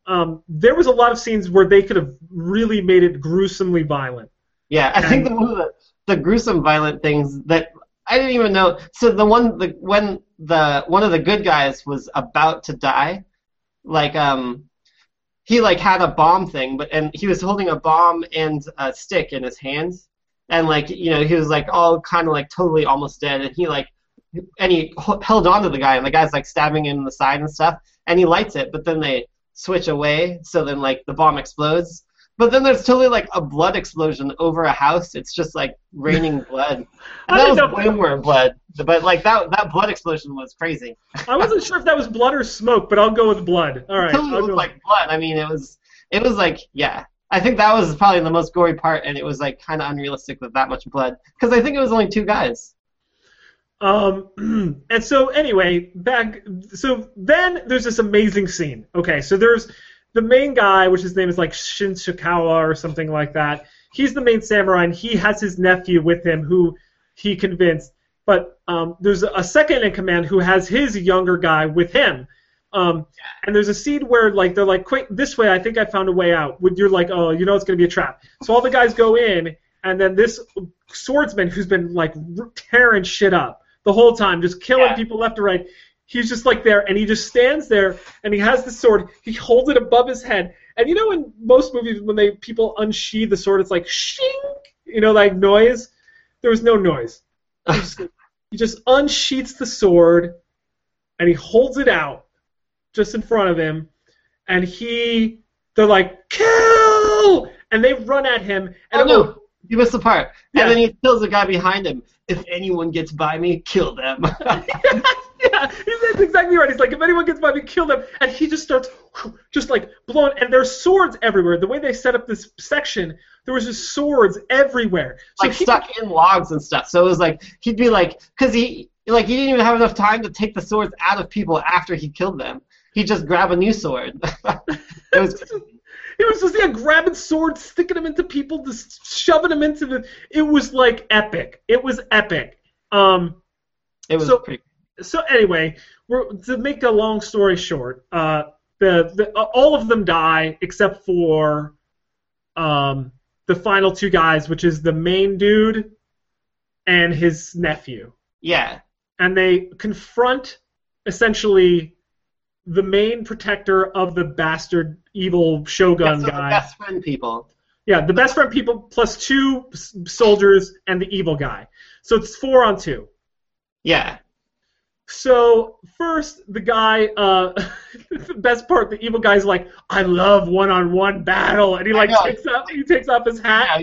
[SPEAKER 1] Um, there was a lot of scenes where they could have really made it gruesomely violent.
[SPEAKER 2] Yeah, I think the one of the, the gruesome, violent things that I didn't even know. So the one the when the one of the good guys was about to die, like um, he like had a bomb thing, but and he was holding a bomb and a stick in his hands, and like you know he was like all kind of like totally almost dead, and he like and he h- held on to the guy, and the guy's like stabbing him in the side and stuff, and he lights it, but then they switch away, so then like the bomb explodes. But then there's totally like a blood explosion over a house. It's just like raining <laughs> blood.
[SPEAKER 1] I
[SPEAKER 2] And that was
[SPEAKER 1] know-
[SPEAKER 2] blood. But like that that blood explosion was crazy.
[SPEAKER 1] I wasn't sure if that was blood or smoke, but I'll go with blood. All right.
[SPEAKER 2] totally looked like blood. I mean, it was it was like yeah. I think that was probably the most gory part, and it was like kind of unrealistic with that much blood because I think it was only two guys.
[SPEAKER 1] Um, <clears throat> and so anyway, back. So then there's this amazing scene. Okay, so there's the main guy, which his name is like Shin Shikawa or something like that. He's the main samurai, and he has his nephew with him, who he convinced. But um, there's a second in command who has his younger guy with him. Um, and there's a scene where like they're like, "Quick, this way! I think I found a way out." When you're like, "Oh, you know it's gonna be a trap." So all the guys go in, and then this swordsman who's been like tearing shit up the whole time, just killing
[SPEAKER 2] Yeah.
[SPEAKER 1] people left and right. He's just like there, and he just stands there, and he has the sword. He holds it above his head, and you know, in most movies, when they people unsheathe the sword, it's like shing, you know, like noise. There was no noise. He just, he just unsheaths the sword, and he holds it out just in front of him, and he, they're like kill, and they run at him, and
[SPEAKER 2] Oh no, you missed the part.
[SPEAKER 1] Yeah.
[SPEAKER 2] And then he kills the guy behind him. If anyone gets by me, kill them. <laughs>
[SPEAKER 1] yeah, he's that's exactly right. He's like, if anyone gets by me, kill them. And he just starts just like blowing. And there's swords everywhere. The way they set up this section, there was just swords everywhere. So
[SPEAKER 2] like
[SPEAKER 1] he,
[SPEAKER 2] stuck in logs and stuff. So it was like he'd be like, because he like he didn't even have enough time to take the swords out of people after he killed them. He'd just grab a new sword. <laughs> it was <laughs>
[SPEAKER 1] He was just yeah, grabbing swords, sticking them into people, just shoving them into the. It was like epic. It was epic. Um.
[SPEAKER 2] it was
[SPEAKER 1] So-
[SPEAKER 2] pretty.
[SPEAKER 1] so anyway, we're, to make a long story short, uh, the, the uh, all of them die except for um, the final two guys, which is the main dude and his nephew,
[SPEAKER 2] Yeah,
[SPEAKER 1] and they confront essentially the main protector of the bastard evil shogun
[SPEAKER 2] the
[SPEAKER 1] guy.
[SPEAKER 2] best friend people.
[SPEAKER 1] Yeah, the best friend people plus two soldiers and the evil guy. So it's four on two.
[SPEAKER 2] Yeah,
[SPEAKER 1] So first, the guy, uh, <laughs> the best part, the evil guy's like, "I love one-on-one battle," and he like takes off, he takes off his hat,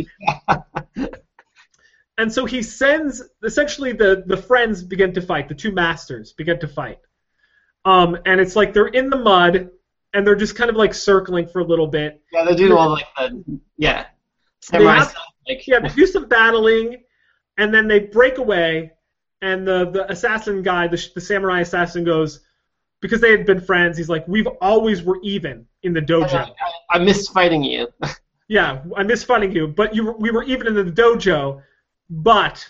[SPEAKER 1] and so he sends essentially the the friends begin to fight, the two masters begin to fight, um, and it's like they're in the mud, and they're just kind of like circling for a little bit.
[SPEAKER 2] yeah. They do all like the yeah
[SPEAKER 1] They
[SPEAKER 2] samurai
[SPEAKER 1] have-
[SPEAKER 2] stuff. Like
[SPEAKER 1] Yeah, they do some battling, and then they break away, and the the assassin guy, the, the samurai assassin, goes because they had been friends. He's like, "We've always were even in the dojo."
[SPEAKER 2] I, I missed fighting you. <laughs>
[SPEAKER 1] Yeah, I miss fighting you, but you we were even in the dojo, but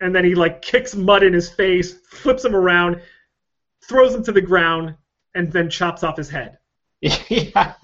[SPEAKER 1] and then he like kicks mud in his face, flips him around, throws him to the ground, and then chops off his head.
[SPEAKER 2] yeah,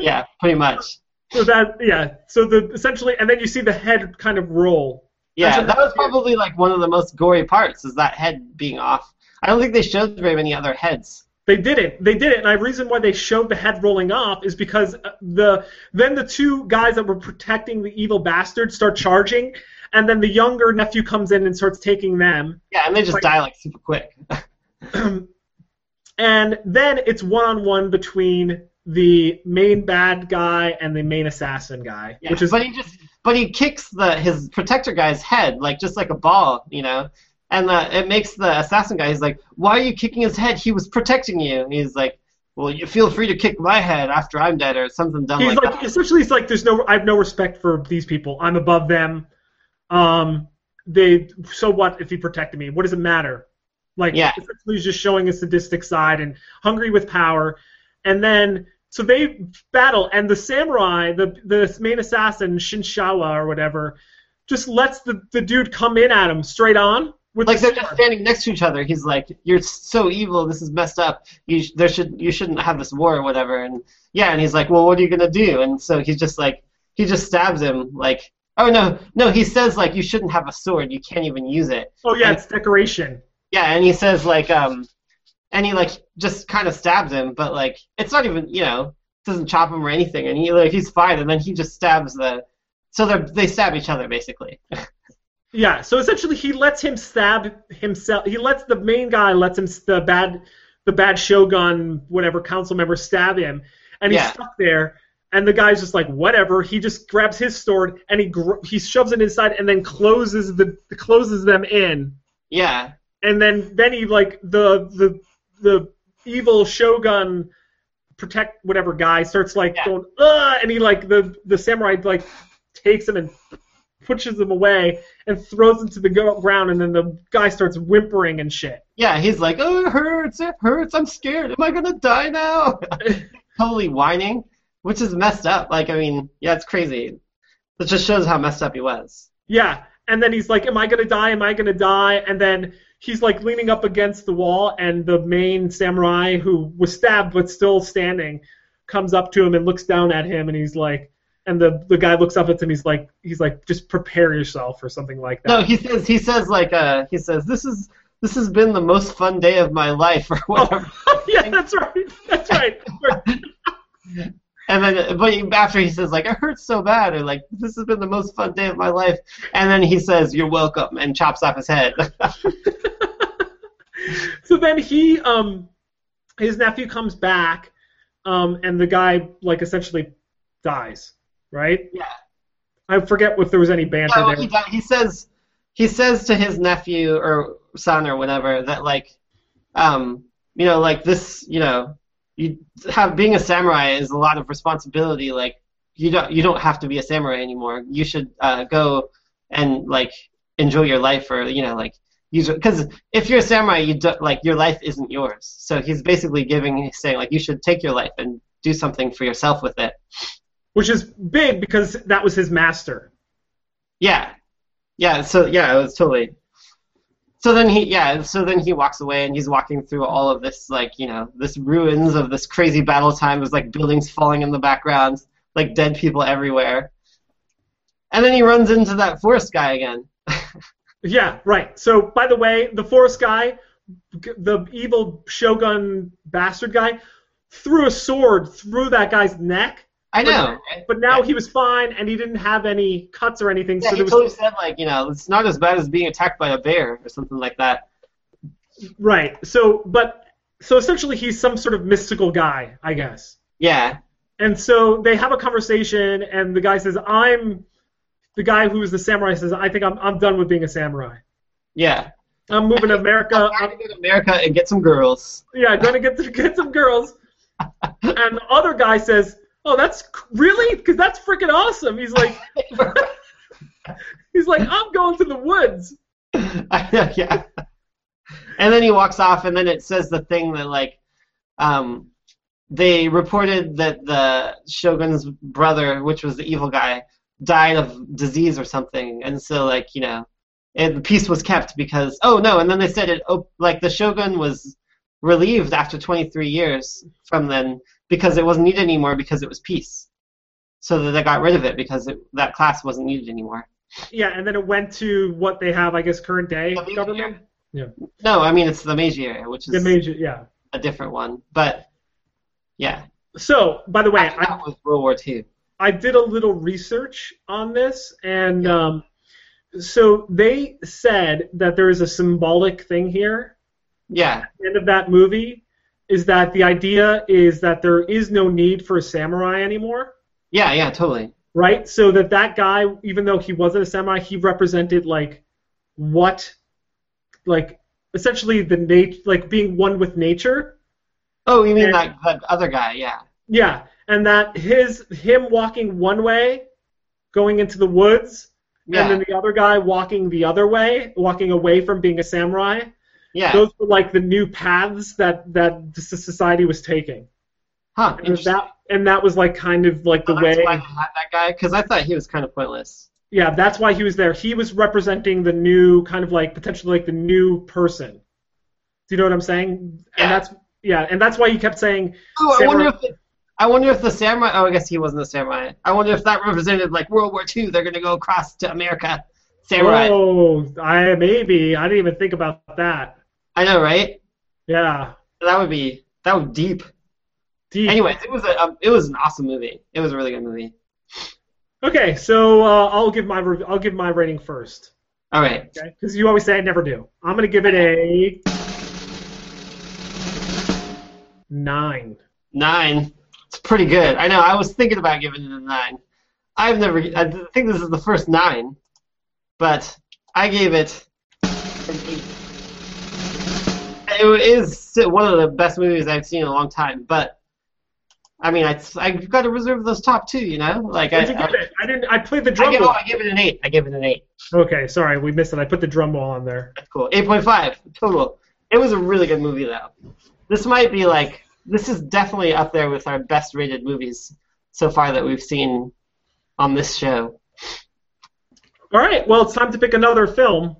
[SPEAKER 2] yeah, pretty much.
[SPEAKER 1] So that yeah, so the essentially, and then you see the head kind of roll.
[SPEAKER 2] Yeah,
[SPEAKER 1] Actually,
[SPEAKER 2] that was probably like one of the most gory parts is that head being off. I don't think they showed very many other heads.
[SPEAKER 1] They did it. They did it, and the reason why they showed the head rolling off is because uh, the then the two guys that were protecting the evil bastard start charging, and then the younger nephew comes in and starts taking them.
[SPEAKER 2] Yeah, and they just
[SPEAKER 1] Like-
[SPEAKER 2] die like super quick. <laughs> <clears throat>
[SPEAKER 1] and then it's one on one between the main bad guy and the main assassin guy,
[SPEAKER 2] Yeah,
[SPEAKER 1] which is
[SPEAKER 2] but he just but he kicks the his protector guy's head like just like a ball, you know. And the, it makes the assassin guy. He's like, "Why are you kicking his head? He was protecting you." And he's like, "Well, you feel free to kick my head after I'm dead, or something dumb
[SPEAKER 1] he's
[SPEAKER 2] like,
[SPEAKER 1] like
[SPEAKER 2] that."
[SPEAKER 1] essentially he's like there's no I have no respect for these people. I'm above them. Um, they so what if he protected me? What does it matter? Like
[SPEAKER 2] Yeah.
[SPEAKER 1] essentially he's just showing a sadistic side and hungry with power, and then so they battle and the samurai, the the main assassin Shinshawa or whatever, just lets the the dude come in at him straight on with
[SPEAKER 2] Like
[SPEAKER 1] the
[SPEAKER 2] they're just standing next to each other. He's like, "You're so evil. This is messed up. You sh- there should you shouldn't have this war or whatever." And yeah, and he's like, "Well, what are you gonna do?" And so he's just like, he just stabs him like, "Oh no, no." He says like, "You shouldn't have a sword. You can't even use it."
[SPEAKER 1] Oh yeah,
[SPEAKER 2] And-
[SPEAKER 1] it's decoration.
[SPEAKER 2] Yeah, and he says like, um, and he like just kind of stabs him, but like it's not even you know doesn't chop him or anything, and he like he's fine, and then he just stabs the. So they they stab each other basically. <laughs>
[SPEAKER 1] Yeah, so essentially he lets him stab himself. He lets the main guy lets him the bad the bad shogun whatever council member stab him, and he's
[SPEAKER 2] Yeah.
[SPEAKER 1] stuck there. And the guy's just like whatever. He just grabs his sword and he gr- he shoves it inside and then closes the closes them in.
[SPEAKER 2] yeah,
[SPEAKER 1] And then then he like the the the evil shogun protect whatever guy starts like
[SPEAKER 2] Yeah.
[SPEAKER 1] going uh and he like the the samurai like takes him and pushes him away and throws him to the ground, and then the guy starts whimpering and shit.
[SPEAKER 2] Yeah, he's like, oh, it hurts, it hurts, I'm scared. Am I gonna die now? <laughs> totally whining, which is messed up. Like, I mean, yeah, it's crazy. It just shows how messed up he was.
[SPEAKER 1] Yeah, and then he's like, "Am I gonna die? Am I gonna die?" And then he's like leaning up against the wall, and the main samurai who was stabbed but still standing comes up to him and looks down at him, and he's like, and the the guy looks up at him. He's like, he's like, just prepare yourself or something like that.
[SPEAKER 2] No, he says, he says like, uh, he says, this is this has been the most fun day of my life, or whatever.
[SPEAKER 1] Oh, <laughs> yeah, that's right. That's right. <laughs> <laughs>
[SPEAKER 2] And then, but after he says like, it hurts so bad, or like, this has been the most fun day of my life, and then he says, you're welcome, and chops off his head. <laughs>
[SPEAKER 1] so then he, um, his nephew comes back, um, and the guy like essentially dies, right?
[SPEAKER 2] Yeah.
[SPEAKER 1] I forget if there was any banter
[SPEAKER 2] Yeah, well,
[SPEAKER 1] there.
[SPEAKER 2] he, he says he says to his nephew or son or whatever that like um you know like this you know you have being a samurai is a lot of responsibility like you don't you don't have to be a samurai anymore you should uh, go and like enjoy your life or you know like because if you're a samurai you do, like your life isn't yours so he's basically giving saying like you should take your life and do something for yourself with it
[SPEAKER 1] Which is big because that was his master.
[SPEAKER 2] Yeah, yeah. So yeah, it was totally. So then he yeah. So then he walks away and he's walking through all of this like you know this ruins of this crazy battle time. There's like buildings falling in the background, like dead people everywhere. And then he runs into that forest guy again. <laughs>
[SPEAKER 1] Yeah, right. So, by the way, the forest guy, the evil shogun bastard guy, threw a sword through that guy's neck,
[SPEAKER 2] I know.
[SPEAKER 1] but now he was fine and he didn't have any cuts or anything.
[SPEAKER 2] Yeah,
[SPEAKER 1] so
[SPEAKER 2] he
[SPEAKER 1] was
[SPEAKER 2] totally said like you know it's not as bad as being attacked by a bear or something like that.
[SPEAKER 1] right. So, but so essentially, he's some sort of mystical guy, I guess.
[SPEAKER 2] Yeah,
[SPEAKER 1] And so they have a conversation, and the guy says, "I'm." The guy who is the samurai says, "I think I'm I'm done with being a samurai.
[SPEAKER 2] yeah.
[SPEAKER 1] I'm moving to America.
[SPEAKER 2] I'm
[SPEAKER 1] I'm,
[SPEAKER 2] to America and get some girls.
[SPEAKER 1] yeah, going to get to <laughs> get some girls." <laughs> and the other guy says, "Oh, that's really because that's freaking awesome." He's like, <laughs> he's like, "I'm going to the woods." <laughs>
[SPEAKER 2] yeah. And then he walks off, and then it says the thing that like, um, they reported that the shogun's brother, which was the evil guy, died of disease or something, and so like you know, and the peace was kept because oh no, and then they said it oh, like the shogun was relieved after 23 years from then because it wasn't needed anymore because it was peace. So that they got rid of it because it, that class wasn't needed anymore.
[SPEAKER 1] Yeah, and then it went to what they have, I guess, current day
[SPEAKER 2] The Meiji
[SPEAKER 1] government.
[SPEAKER 2] No, I mean it's the Meiji area, which is
[SPEAKER 1] The major, yeah.
[SPEAKER 2] a different one. But yeah,
[SPEAKER 1] So, by the way,
[SPEAKER 2] After
[SPEAKER 1] I,
[SPEAKER 2] that was World War II.
[SPEAKER 1] I did a little research on this, and um, so they said that there is a symbolic thing here.
[SPEAKER 2] Yeah,
[SPEAKER 1] At the end of that movie is that the idea is that there is no need for a samurai anymore,
[SPEAKER 2] yeah, yeah, totally.
[SPEAKER 1] right? So that that guy, even though he wasn't a samurai, he represented like what, like essentially the nat- like being one with nature.
[SPEAKER 2] Oh, you mean
[SPEAKER 1] And-
[SPEAKER 2] that, that other guy? Yeah,
[SPEAKER 1] Yeah, and that his him walking one way, going into the woods,
[SPEAKER 2] yeah,
[SPEAKER 1] and then the other guy walking the other way, walking away from being a samurai.
[SPEAKER 2] Yeah.
[SPEAKER 1] Those were like the new paths that that society was taking.
[SPEAKER 2] huh?
[SPEAKER 1] And that and that was like kind of like the
[SPEAKER 2] Oh, that's
[SPEAKER 1] way.
[SPEAKER 2] why they had that guy because I thought he was kind of pointless.
[SPEAKER 1] Yeah, that's why he was there. He was representing the new kind of like potentially like the new person. Do you know what I'm saying?
[SPEAKER 2] Yeah.
[SPEAKER 1] And that's yeah, and that's why he kept saying
[SPEAKER 2] Oh, I wonder if it, I wonder if the samurai. Oh, I guess he wasn't the samurai. I wonder if that represented like World War II. They're gonna go across to America. Samurai.
[SPEAKER 1] Oh, I maybe I didn't even think about that.
[SPEAKER 2] I know, right?
[SPEAKER 1] Yeah.
[SPEAKER 2] That would be that would be deep.
[SPEAKER 1] Deep.
[SPEAKER 2] Anyways, it was a um, it was an awesome movie. It was a really good movie.
[SPEAKER 1] Okay, so uh, I'll give my rev- I'll give my rating first.
[SPEAKER 2] All right.
[SPEAKER 1] Okay, because you always say I never do. I'm gonna give it a nine.
[SPEAKER 2] Nine. It's pretty good. I know. I was thinking about giving it a nine. I've never. I think this is the first nine, but I gave it an eight. It is one of the best movies I've seen in a long time, but I mean, I I've got to reserve those top two. You know, like I, I,
[SPEAKER 1] it? I didn't. I played the
[SPEAKER 2] I,
[SPEAKER 1] drum
[SPEAKER 2] give,
[SPEAKER 1] roll.
[SPEAKER 2] I give it an eight. I give it an eight.
[SPEAKER 1] Okay, sorry, we missed it. I put the drum roll on there.
[SPEAKER 2] That's cool. Eight point five total. It was a really good movie though. This might be like this is definitely up there with our best rated movies so far that we've seen on this show.
[SPEAKER 1] All right, well, it's time to pick another film.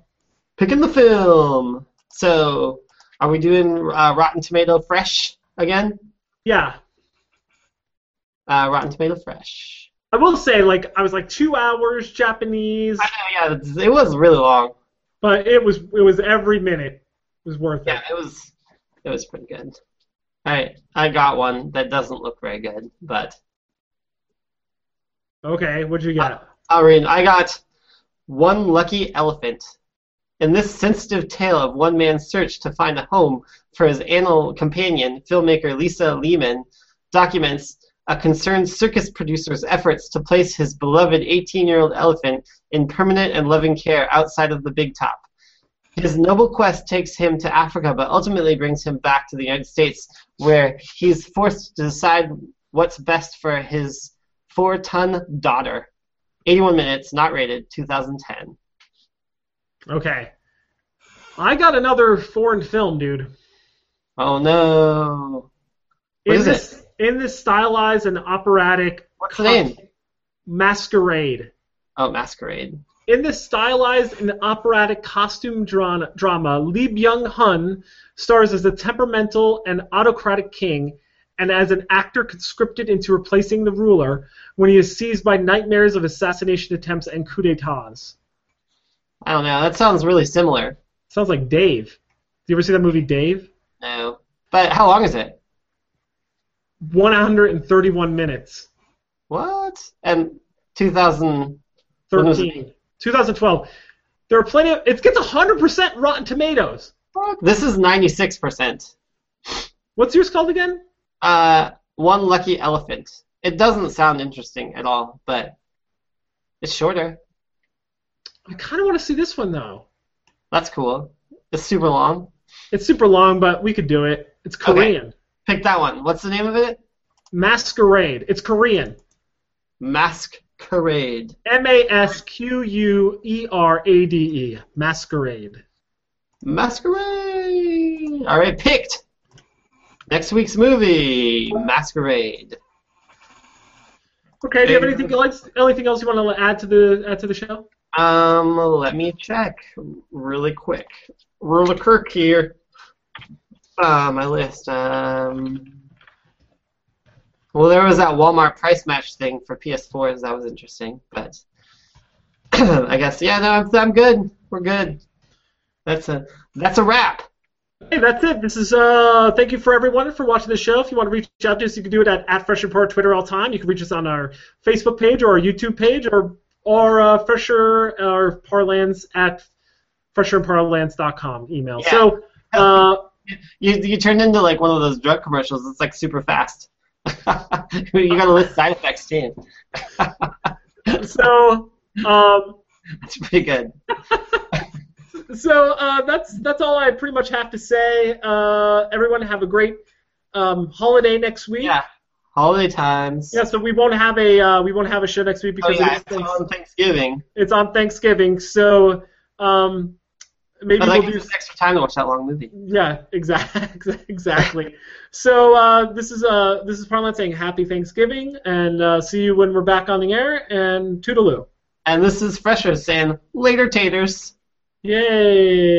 [SPEAKER 2] Picking the film. So, are we doing uh, Rotten Tomato Fresh again?
[SPEAKER 1] Yeah,
[SPEAKER 2] Uh, Rotten Tomato Fresh.
[SPEAKER 1] I will say, like, I was like two hours Japanese,
[SPEAKER 2] I know, yeah, it was really long.
[SPEAKER 1] but it was it was every minute was worth
[SPEAKER 2] Yeah,
[SPEAKER 1] it.
[SPEAKER 2] Yeah, it was it was pretty good. All right, I got one that doesn't look very good, but
[SPEAKER 1] Okay, what'd you get?
[SPEAKER 2] I'll read. I got one lucky elephant. In this sensitive tale of one man's search to find a home for his animal companion, filmmaker Lisa Leeman documents a concerned circus producer's efforts to place his beloved 18-year-old elephant in permanent and loving care outside of the big top. His noble quest takes him to Africa, but ultimately brings him back to the United States, where he's forced to decide what's best for his four-ton daughter. 81 minutes, not rated, 2010.
[SPEAKER 1] Okay, I got another foreign film, dude.
[SPEAKER 2] Oh no. What
[SPEAKER 1] in
[SPEAKER 2] is
[SPEAKER 1] this in this stylized and operatic
[SPEAKER 2] What's the name?
[SPEAKER 1] masquerade.
[SPEAKER 2] Oh, Masquerade.
[SPEAKER 1] In this stylized and operatic costume dra- drama, Lee Byung Hun stars as a temperamental and autocratic king, and as an actor conscripted into replacing the ruler when he is seized by nightmares of assassination attempts and coups d'états.
[SPEAKER 2] I don't know. That sounds really similar.
[SPEAKER 1] Sounds like Dave. Do you ever see that movie Dave?
[SPEAKER 2] No. But how long is it?
[SPEAKER 1] 131 minutes.
[SPEAKER 2] What? And 2000. When was it?
[SPEAKER 1] 13. 2012. There are plenty of. It gets 100% Rotten Tomatoes.
[SPEAKER 2] This is 96%.
[SPEAKER 1] What's yours called again?
[SPEAKER 2] Uh, One Lucky Elephant. It doesn't sound interesting at all, but it's shorter.
[SPEAKER 1] I kind of want to see this one though.
[SPEAKER 2] That's cool. It's super long.
[SPEAKER 1] It's super long, but we could do it. It's
[SPEAKER 2] Okay.
[SPEAKER 1] Korean.
[SPEAKER 2] Pick that one. What's the name of it?
[SPEAKER 1] Masquerade. It's Korean.
[SPEAKER 2] Masquerade.
[SPEAKER 1] M A S Q U E R A D E. Masquerade.
[SPEAKER 2] Masquerade. All right, picked. Next week's movie, Masquerade.
[SPEAKER 1] Okay. Do you have anything else? Anything else you want to add to the add to the show?
[SPEAKER 2] Um, let me check really quick. Really Kirk here. Uh, my list. Um, well, there was that Walmart price match thing for PS4s. That was interesting, but <clears throat> I guess yeah. No, I'm, I'm good. We're good. That's a that's a wrap.
[SPEAKER 1] Hey, that's it. This is uh. Thank you for everyone for watching the show. If you want to reach out to us, you can do it at, at freshandpar Twitter all time. You can reach us on our Facebook page or our YouTube page or or uh, Fresher or Parlance at fresherparlance.com email.
[SPEAKER 2] Yeah.
[SPEAKER 1] So uh,
[SPEAKER 2] You you turned into like one of those drug commercials. It's like super fast. <laughs> you gotta list side effects too. <laughs>
[SPEAKER 1] so um,
[SPEAKER 2] That's pretty good. <laughs>
[SPEAKER 1] so uh, that's that's all I pretty much have to say. Uh, everyone have a great um, holiday next week.
[SPEAKER 2] Yeah. Holiday times.
[SPEAKER 1] Yeah, so we won't have a uh, we won't have a show next week
[SPEAKER 2] Oh
[SPEAKER 1] because
[SPEAKER 2] yeah,
[SPEAKER 1] it is
[SPEAKER 2] it's on Thanksgiving.
[SPEAKER 1] it's on Thanksgiving. So um, maybe
[SPEAKER 2] But
[SPEAKER 1] we'll do
[SPEAKER 2] extra time to watch that long movie.
[SPEAKER 1] yeah exactly <laughs> exactly. so uh, this is uh this is Parlance saying Happy Thanksgiving and uh, see you when we're back on the air and toodaloo.
[SPEAKER 2] And this is Fresher saying later taters.
[SPEAKER 1] Yay!